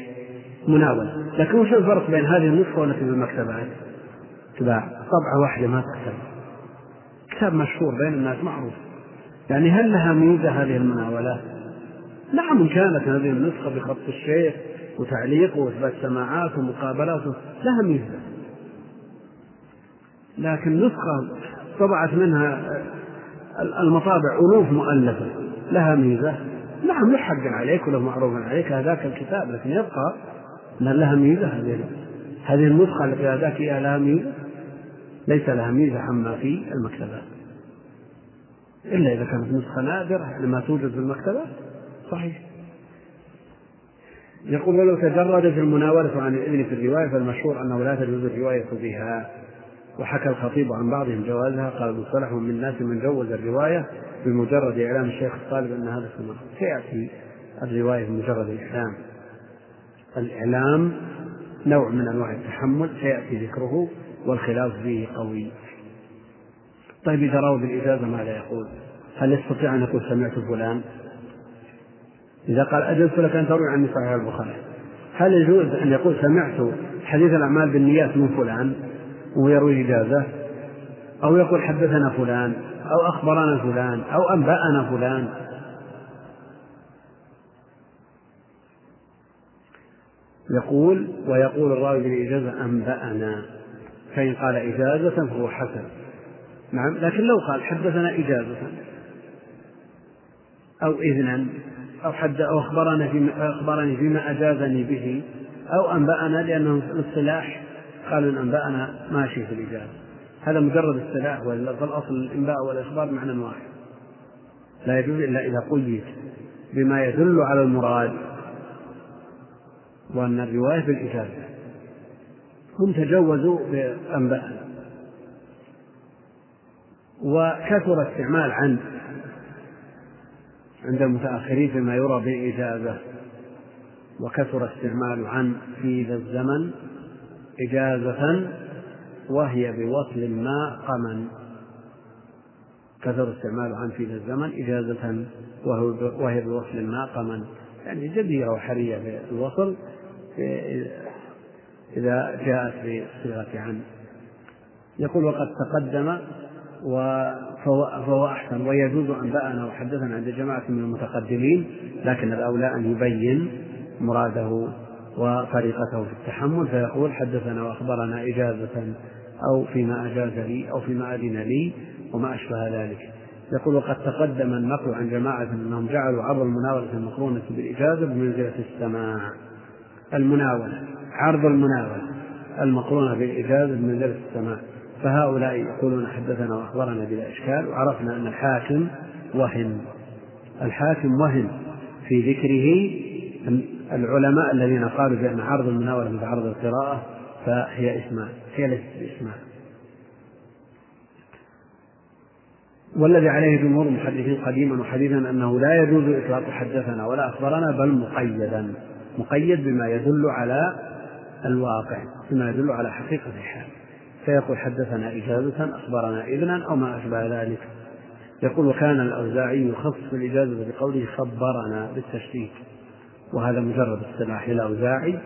مناولة. لكن وش الفرق بين هذه النسخة والتي في المكتبات؟ تباع طبعة واحدة ما تكتب. كتاب مشهور بين الناس معروف. يعني هل لها ميزة هذه المناولة؟ نعم كانت هذه النسخة بخط الشيخ وتعليقه وإثبات سماعات ومقابلات لها ميزة. لكن نسخة طبعت منها المطابع ألوف مؤلفة لها ميزة. نعم له حق عليك وله معروف عليك هذاك الكتاب لكن يبقى أن لها ميزة هذه. هذه النسخة التي هذاك إياها لها ميزة؟ ليس لها ميزة عما في المكتبات إلا إذا كانت نسخة نادرة لما توجد في المكتبات صحيح. يقول ولو تجردت المناولة عن الإذن في الرواية فالمشهور أنه لا تجوز الرواية بها. وحكى الخطيب عن بعضهم جوازها قال ابن صالح ومن الناس من جوز الرواية بمجرد إعلام الشيخ الطالب أن هذا سمع سيأتي الرواية بمجرد الإعلام الإعلام نوع من أنواع التحمل سيأتي ذكره والخلاف فيه قوي طيب إذا روى بالإجازة ماذا يقول؟ هل يستطيع أن يقول سمعت فلان؟ إذا قال أجلت لك أن تروي عني صحيح البخاري هل يجوز أن يقول سمعت حديث الأعمال بالنيات من فلان؟ ويروي إجازة أو يقول حدثنا فلان أو أخبرنا فلان أو أنبأنا فلان. يقول ويقول الراوي بالإجازة أنبأنا فإن قال إجازة فهو حسن. نعم لكن لو قال حدثنا إجازة أو إذنا أو حد أو أخبرنا فيما أخبرني فيما أجازني به أو أنبأنا لأنه الاصطلاح قالوا أنبأنا ماشي في الإجابة. هذا مجرد اصطلاح فالأصل الإنباء والإخبار معنى واحد. لا يجوز إلا إذا قيد بما يدل على المراد وأن الرواية بالإجازة هم تجوزوا بأنبأنا وكثر استعمال عن عند المتأخرين فيما يرى بالإجازة وكثر استعمال عن في ذا الزمن. إجازة وهي بوصل ما قمن كثر استعمال عن في الزمن إجازة وهي بوصل ما قمن يعني جديرة وحرية في الوصل إذا جاءت بصيغة عن. يقول وقد تقدم فهو أحسن ويجوز أنبأنا وحدثنا عند جماعة من المتقدمين لكن الأولى أن يبين مراده. وطريقته في التحمل فيقول حدثنا وأخبرنا إجازة أو فيما أجاز لي أو فيما أذن لي وما أشبه ذلك. يقول وقد تقدم النقل عن جماعة أنهم جعلوا عرض المناولة المقرونة بالإجازة بمنزلة السماع المناولة عرض المناولة المقرونة بالإجازة بمنزلة السماع فهؤلاء يقولون حدثنا وأخبرنا بلا إشكال وعرفنا أن الحاكم وهن الحاكم وهن في ذكره العلماء الذين قالوا بأن عرض المناولة مثل عرض القراءة فهي اسمان هي ليست باسمان والذي عليه جمهور المحدثين قديما وحديثا أنه لا يجوز إطلاق حدثنا ولا أخبرنا بل مقيدا. مقيد بما يدل على الواقع بما يدل على حقيقة الحال. فيقول حدثنا إجازة أخبرنا إذنا أو ما أشبه ذلك. يقول وكان الأوزاعي يخصص الإجازة بقوله خبرنا بالتشديد. وهذا مجرد اصطلاح للأوزاعي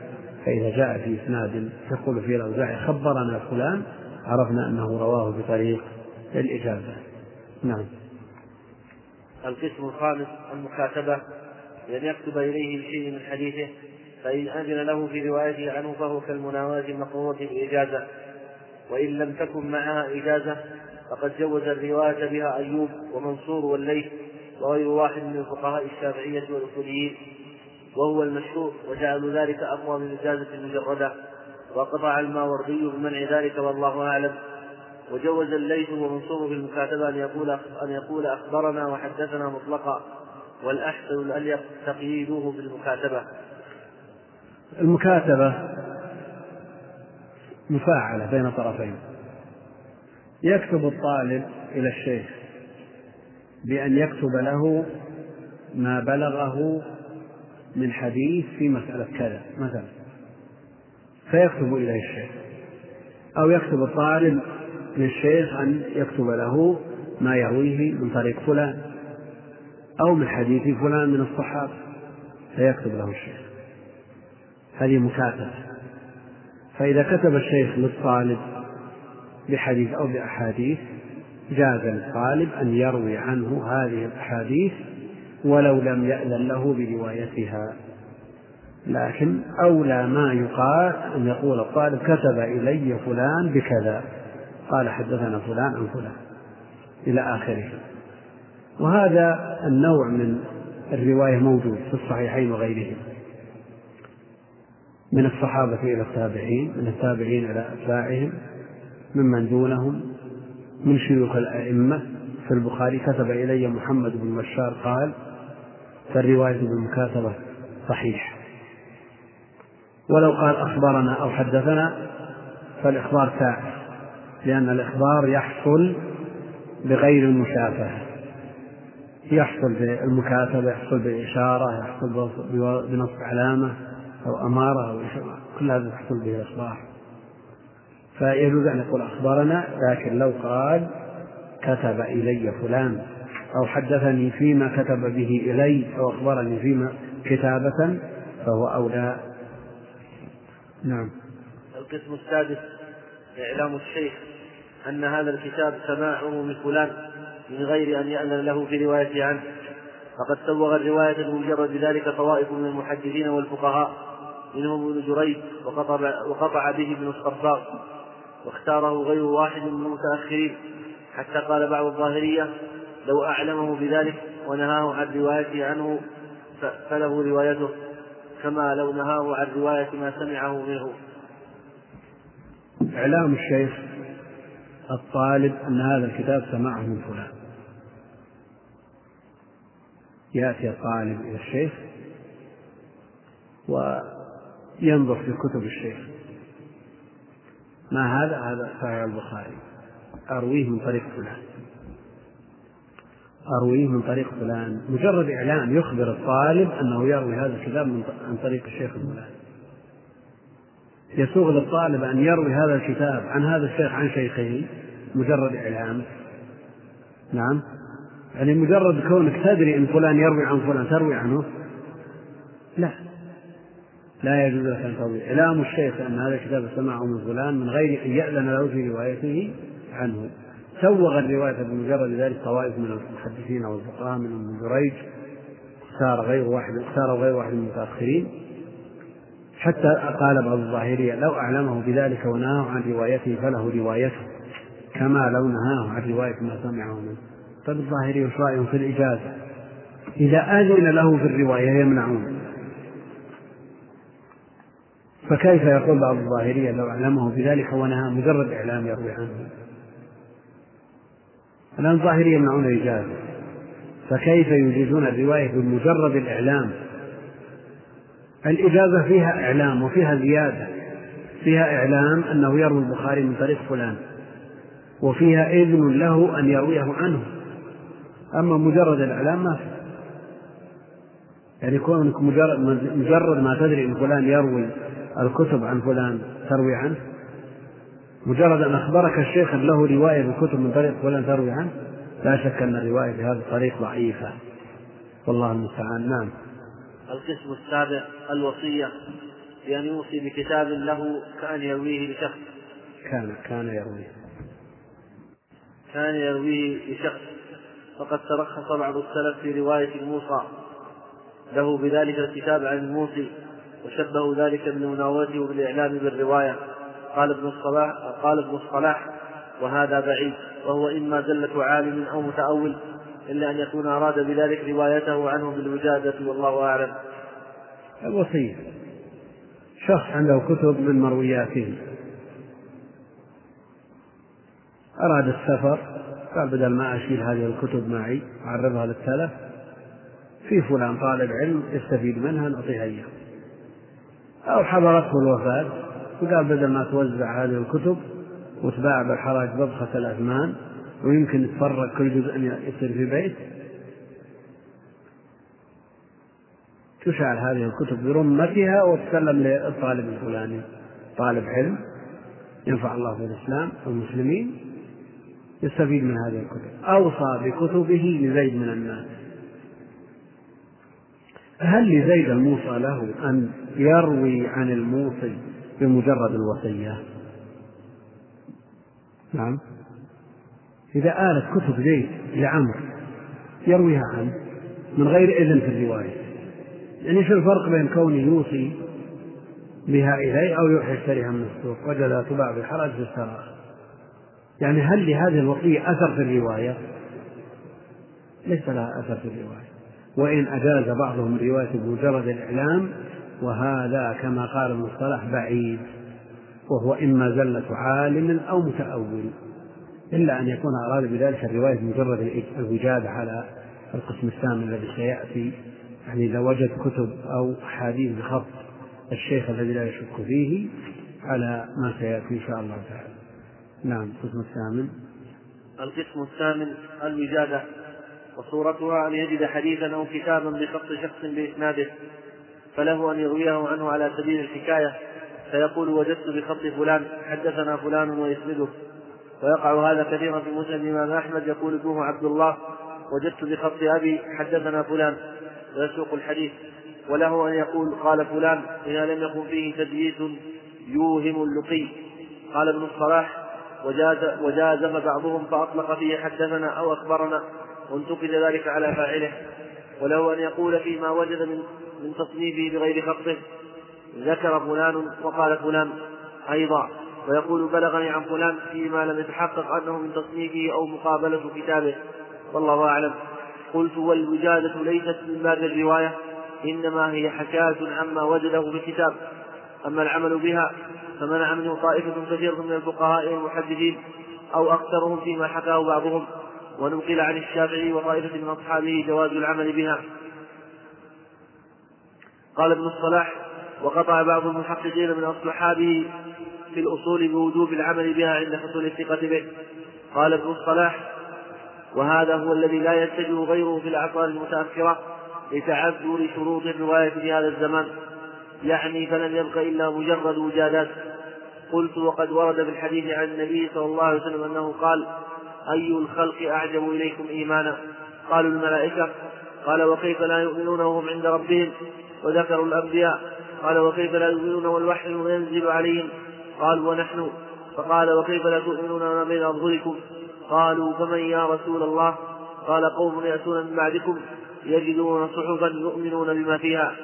فإذا جاء في إسناد يقول فيه الأوزاعي خبرنا فلان عرفنا أنه رواه بطريق الإجازة نعم. القسم الخامس المكاتبة. بأن يكتب إليه بشيء من حديثه فإن أذن له في روايته عنه فهو كالمناولة المقرونة بالإجازة. وإن لم تكن معها إجازة فقد جوز الرواية بها أيوب ومنصور والليث وغير واحد من الفقهاء الشافعية والأصوليين. وهو المشهور وجعلوا ذلك أقوى من الإجازة المجردة وقطع الماوردي بمنع ذلك والله أعلم. وجوز الليث ومنصور في المكاتبة أن يقول أن يقول أخبرنا وحدثنا مطلقا والأحسن الأليق تقييده بالمكاتبة. المكاتبة مفاعلة بين طرفين. يكتب الطالب إلى الشيخ بأن يكتب له ما بلغه من حديث في مسألة كذا مثلا فيكتب إليه الشيخ أو يكتب الطالب للشيخ أن يكتب له ما يرويه من طريق فلان أو من حديث فلان من الصحابة فيكتب له الشيخ. هذه مكاتبة. فإذا كتب الشيخ للطالب بحديث أو بأحاديث جاز للطالب أن يروي عنه هذه الأحاديث ولو لم يأذن له بروايتها. لكن أولى ما يقال أن يقول الطالب كتب إلي فلان بكذا. قال حدثنا فلان عن فلان. إلى آخره. وهذا النوع من الرواية موجود في الصحيحين وغيرهم. من الصحابة إلى التابعين من التابعين إلى أتباعهم ممن دونهم من شيوخ الأئمة. في البخاري كتب إلي محمد بن بشار قال فالرواية بالمكاتبة صحيح. ولو قال أخبرنا أو حدثنا فالإخبار سائر لأن الإخبار يحصل بغير المشافهة. يحصل بالمكاتبة يحصل بإشارة يحصل بنصب علامة أو أمارة أو كل هذا تحصل به الإخبار. فيجوز أن يقول أخبرنا لكن لو قال كتب إلي فلان. أو حدثني فيما كتب به إلي أو أخبرني فيما كتابة فهو أولى. نعم. القسم السادس إعلام الشيخ أن هذا الكتاب سماعه من فلان من غير أن يأذن له في روايته عنه. فقد سوغ الرواية بمجرد ذلك طوائف من المحدثين والفقهاء منهم ابن جريج وقطع, وقطع به ابن الصباغ واختاره غير واحد من المتأخرين. حتى قال بعض الظاهرية لو أعلمه بذلك ونهاه عن روايته عنه فله روايته كما لو نهاه عن رواية ما سمعه منه. إعلام الشيخ الطالب أن هذا الكتاب سمعه من فلان. يأتي الطالب إلى الشيخ وينظر في كتب الشيخ. ما هذا؟ هذا صحيح البخاري. أرويه من طريق فلان. أرويه من طريق فلان. مجرد إعلان يخبر الطالب أنه يروي هذا الكتاب عن طريق الشيخ الفلاني. يسوغ للطالب أن يروي هذا الكتاب عن هذا الشيخ عن شيخه مجرد إعلان. نعم. يعني مجرد كونك تدري أن فلان يروي عن فلان تروي عنه؟ لا. لا يجوز لك أن تروي. إعلام الشيخ أن هذا الكتاب سمعه من فلان من غير أن يأذن له في روايته عنه. سوغ الرواية بمجرد ذلك طوائف من المحدثين أو الفقهاء من ابن جريج اختار غير واحد اختار غير واحد من المتأخرين. حتى قال بعض الظاهرية لو أعلمه بذلك ونهاه عن روايته فله روايته كما لو نهاه عن رواية ما سمعه منه. طيب الظاهري رأيهم في الإجازة. إذا أذن له في الرواية يمنعون. فكيف يقول بعض الظاهرية لو أعلمه بذلك ونهى مجرد إعلام يروي عنه. الآن الظاهرية يمنعون الإجازة فكيف يجيزون الرواية بمجرد الإعلام؟ الإجازة فيها إعلام وفيها زيادة. فيها إعلام أنه يروي البخاري من طريق فلان. وفيها إذن له أن يرويه عنه. أما مجرد الإعلام ما في. يعني كونك مجرد, مجرد ما تدري أن فلان يروي الكتب عن فلان تروي عنه. مجرد أن أخبرك الشيخ له رواية بالكتب من طريق فلان تروي عنه لا شك أن الرواية بهذا الطريق ضعيفة. والله المستعان. نعم. القسم السابع الوصية بأن يوصي بكتاب له كأن يرويه لشخص. كان كان يرويه. كان يرويه لشخص. فقد ترخص بعض السلف في رواية الموصى له بذلك الكتاب عن الموصي وشبهوا ذلك بمناولته وبالإعلام بالرواية. قال ابن الصلاح قال ابن الصلاح وهذا بعيد وهو إما زلة عالم أو متأول إلا أن يكون أراد بذلك روايته عنه بالوجادة والله أعلم. الوصية شخص عنده كتب من مروياته. أراد السفر قال بدل ما أشيل هذه الكتب معي أعرضها للتلف. في فلان طالب علم يستفيد منها نعطيها إياه. أو حضرته الوفاة. وقال بدل ما توزع هذه الكتب وتباع بالحراج بضخة الأثمان ويمكن يتفرق كل جزء يصير في بيت تشعل هذه الكتب برمتها وتسلم للطالب الفلاني. طالب علم ينفع الله في الإسلام والمسلمين يستفيد من هذه الكتب. أوصى بكتبه لزيد من الناس. هل لزيد الموصى له أن يروي عن الموصي بمجرد الوصية. نعم. إذا آلت كتب زيد لعمر يرويها عنه من غير إذن في الرواية. يعني شو الفرق بين كونه يوصي بها إليه أو يروح يشتريها من السوق؟ وجدها تباع بحرج في يعني هل لهذه الوصية أثر في الرواية؟ ليس لها أثر في الرواية. وإن أجاز بعضهم الرواية بمجرد الإعلام وهذا كما قال المصطلح بعيد وهو إما زلة عالم أو متأول إلا أن يكون أراد بذلك الرواية مجرد الوجاد على القسم الثامن الذي سيأتي يعني إذا وجد كتب أو أحاديث بخط الشيخ الذي لا يشك فيه على ما سيأتي إن شاء الله تعالى. نعم القسم الثامن. القسم الثامن الوجادة وصورتها أن يجد حديثا أو كتابا بخط شخص بإسناده. فله أن يرويه عنه على سبيل الحكاية فيقول وجدت بخط فلان حدثنا فلان ويسنده. ويقع هذا كثيرا في مسلم الإمام أحمد يقول ابنه عبد الله وجدت بخط أبي حدثنا فلان. ويسوق الحديث. وله أن يقول قال فلان إذا لم يكن فيه تدليس يوهم اللقي. قال ابن الصلاح وجاز وجازم بعضهم فأطلق فيه حدثنا أو أخبرنا وانتقد ذلك على فاعله. وله أن يقول فيما وجد من من تصنيفه بغير خطه ذكر فلان وقال فلان أيضا ويقول بلغني عن فلان فيما لم يتحقق أنه من تصنيفه أو مقابلة كتابه والله أعلم. قلت والوجادة ليست من باب الرواية إنما هي حكاية عما وجده في الكتاب. أما العمل بها فمنع منه طائفة كثيرة من الفقهاء والمحدثين أو أكثرهم فيما حكاه بعضهم. ونقل عن الشافعي وطائفة من أصحابه جواز العمل بها. قال ابن الصلاح وقطع بعض المحققين من أصحابه في الأصول بوجوب العمل بها عند حصول الثقة به. قال ابن الصلاح وهذا هو الذي لا يتجه غيره في الأعصار المتأخرة لتعذر شروط الرواية في هذا الزمان. يعني فلم يبق إلا مجرد وجادات. قلت وقد ورد في الحديث عن النبي صلى الله عليه وسلم أنه قال أي الخلق أعجب إليكم إيمانا؟ قالوا الملائكة. قال وكيف لا يؤمنون وهم عند ربهم؟ وذكروا الأنبياء. قال وكيف لا يؤمنون والوحي ينزل عليهم؟ قالوا ونحن. فقال وكيف لا تؤمنون بين أظهركم قالوا فمن يا رسول الله؟ قال قوم يأتون من بعدكم يجدون صحفا يؤمنون بما فيها.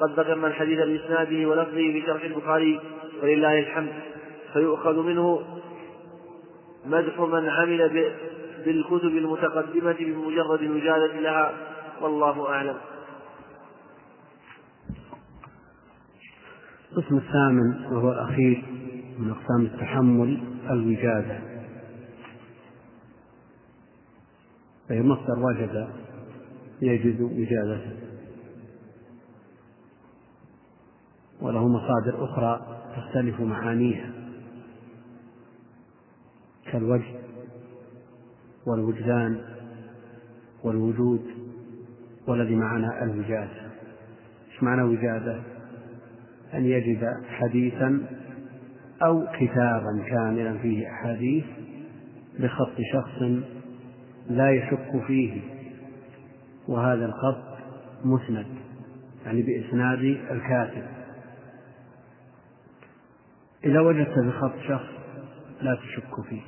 قد ذكرنا الحديث بإسناده ولفظه في شرح البخاري. ولله الحمد. فيؤخذ منه مدح من عمل بالكتب المتقدمة بمجرد الوجادة لها. والله أعلم. القسم الثامن وهو الأخير من أقسام التحمل الوجادة. فهي مصدر وجد يجد وجادة وله مصادر أخرى تختلف معانيها. كالوجه والوجدان والوجود والذي معنا الوجادة. إيش معنى وجادة؟ أن يجد حديثا أو كتابا كاملا فيه أحاديث بخط شخص لا يشك فيه وهذا الخط مسند يعني بإسناد الكاتب. إذا وجدت بخط شخص لا تشك فيه.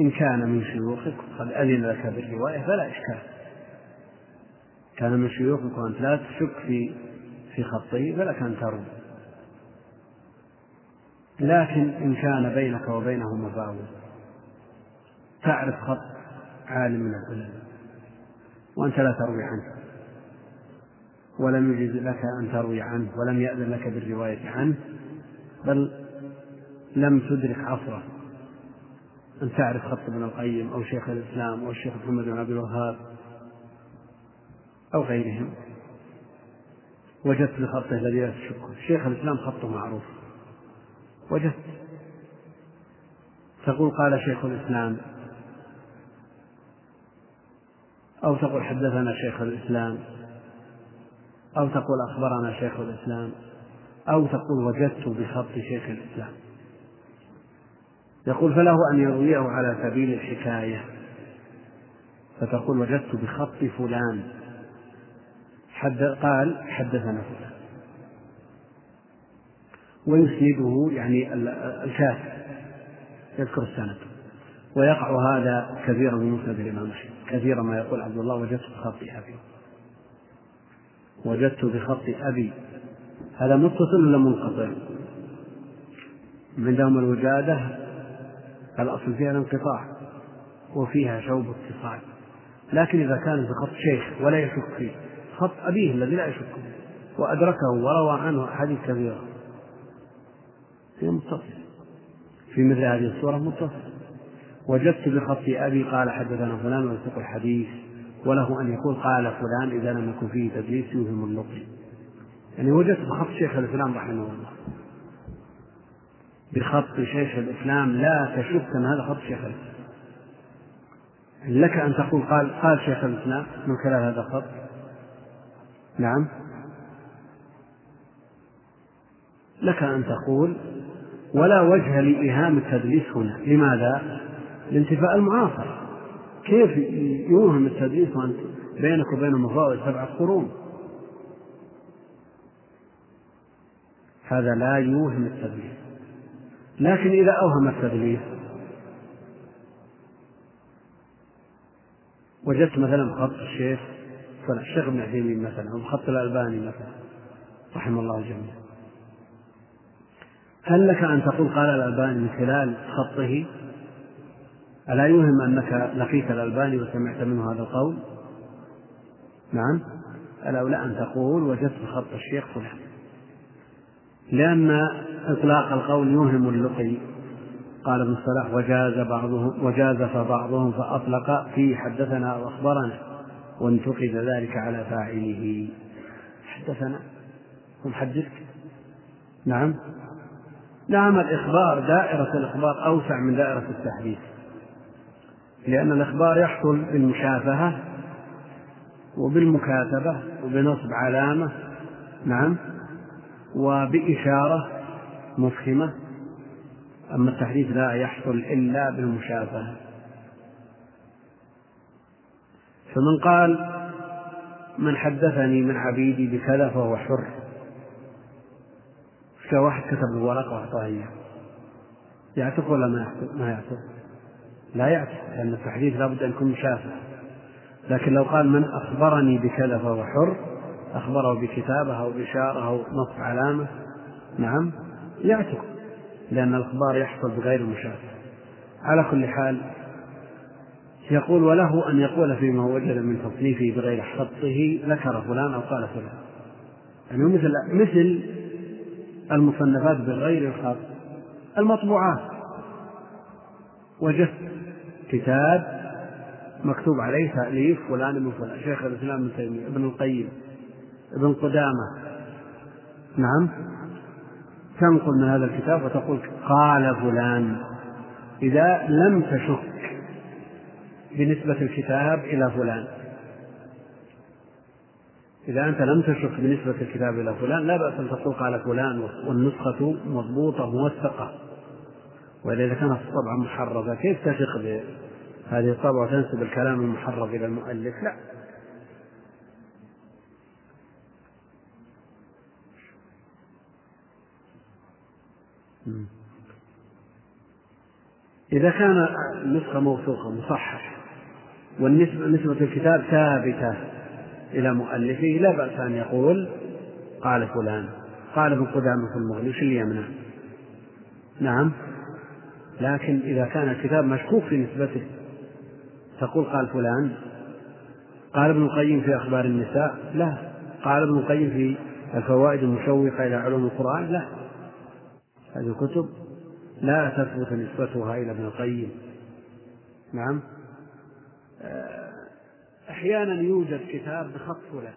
إن كان من شيوخك قد أذن لك بالرواية فلا إشكال. كان من شيوخك وأنت لا تشك في في خطه فلك أن تروي لكن إن كان بينك وبينه مفاوض. تعرف خط عالم من العلماء. وأنت لا تروي عنه. ولم يجز لك أن تروي عنه. ولم يأذن لك بالرواية عنه. بل لم تدرك عصره. أن تعرف خط ابن القيم أو شيخ الإسلام أو الشيخ محمد بن عبد الوهاب. أو غيرهم. وجدت بخطه الذي لا تشك شيخ الإسلام خطه معروف. وجدت. تقول قال شيخ الإسلام أو تقول حدثنا شيخ الإسلام أو تقول أخبرنا شيخ الإسلام أو تقول وجدت بخط شيخ الإسلام. يقول فله أن يرويه على سبيل الحكاية. فتقول وجدت بخط فلان. حد قال حدثنا فلان. ويسنده يعني الكاتب يذكر السند. ويقع هذا كثيرا من مسند الإمام أحمد كثيرا ما يقول عبد الله وجدت بخط أبي. وجدت بخط أبي. هذا متصل ولا منقطع؟ عندهم الوجادة الأصل فيها الانقطاع وفيها شوب اتصال. لكن إذا كان بخط شيخ ولا يشك فيه خط أبيه الذي لا يشك وأدركه وروى عنه أحاديث كثيرة. هي متصل. في مثل هذه الصورة متصل. وجدت بخط أبي قال حدثنا فلان ويسوق الحديث وله أن يقول قال فلان إذا لم يكن فيه تدليس يوهم اللطف. يعني وجدت بخط شيخ الإسلام رحمه الله. بخط شيخ الإسلام لا تشك أن هذا خط شيخ الإسلام. لك أن تقول قال قال شيخ الإسلام من خلال هذا الخط نعم. لك أن تقول ولا وجه لإيهام التدليس هنا. لماذا؟ لانتفاء المعاصرة كيف يوهم التدليس وأنت بينك وبين المفاوض سبعة قرون؟ هذا لا يوهم التدليس. لكن إذا أوهم التدليس وجدت مثلا خط الشيخ الشيخ ابن عثيمين مثلا أو خط الألباني مثلا رحم الله الجميع هل لك أن تقول قال الألباني من خلال خطه ألا يوهم أنك لقيت الألباني وسمعت منه هذا القول؟ نعم. الأولى أن تقول وجدت خط الشيخ فلان. لأن إطلاق القول يوهم اللقي. قال ابن الصلاح وجاز بعضهم وجازف بعضهم فأطلق في حدثنا أو أخبرنا وانتقد ذلك على فاعله. حدثنا؟ ومحدثك نعم. نعم الإخبار دائرة الإخبار أوسع من دائرة التحديث. لأن الإخبار يحصل بالمشافهة وبالمكاتبة وبنصب علامة نعم وبإشارة مفهمة. أما التحديث لا يحصل إلا بالمشافهة. فمن قال من حدثني من عبيدي بكذا فهو حر. واحد كتب له ورقة وأعطاه إياه. يعتق ولا ما يعتق؟ ما يعتق. لا يعتق لأن التحديث لابد أن يكون مشافه لكن لو قال من أخبرني بكذا فهو حر أخبره بكتابة أو بإشارة أو نص علامة نعم يعتق. لأن الإخبار يحصل بغير المشافهة على كل حال يقول وله أن يقول فيما وجد من تصنيفه بغير خطه ذكر فلان أو قال فلان. يعني مثل مثل المصنفات بغير الخط المطبوعات. وجدت كتاب مكتوب عليه تأليف فلان من فلان شيخ الإسلام ابن تيمية ابن القيم ابن قدامة. نعم. تنقل من هذا الكتاب وتقول قال فلان. إذا لم تشك بنسبة الكتاب إلى فلان. إذا أنت لم تشك بنسبة الكتاب إلى فلان لا بأس أن تقول قال فلان والنسخة مضبوطة موثقة. وإذا كانت الطبعة محرفة كيف تثق بهذه الطبعة وتنسب الكلام المحرف إلى المؤلف؟ لا. إذا كان النسخة موثوقة مصحح والنسبة نسبة الكتاب ثابتة إلى مؤلفه لا بأس أن يقول قال فلان قال ابن قدامة في المغني وش اللي يمنع؟ نعم. لكن إذا كان الكتاب مشكوك في نسبته تقول قال فلان. قال ابن القيم في أخبار النساء؟ لا. قال ابن القيم في الفوائد المشوقة إلى علوم القرآن؟ لا. هذه الكتب لا تثبت نسبتها إلى ابن القيم. نعم. أحيانا يوجد كتاب بخط فلان.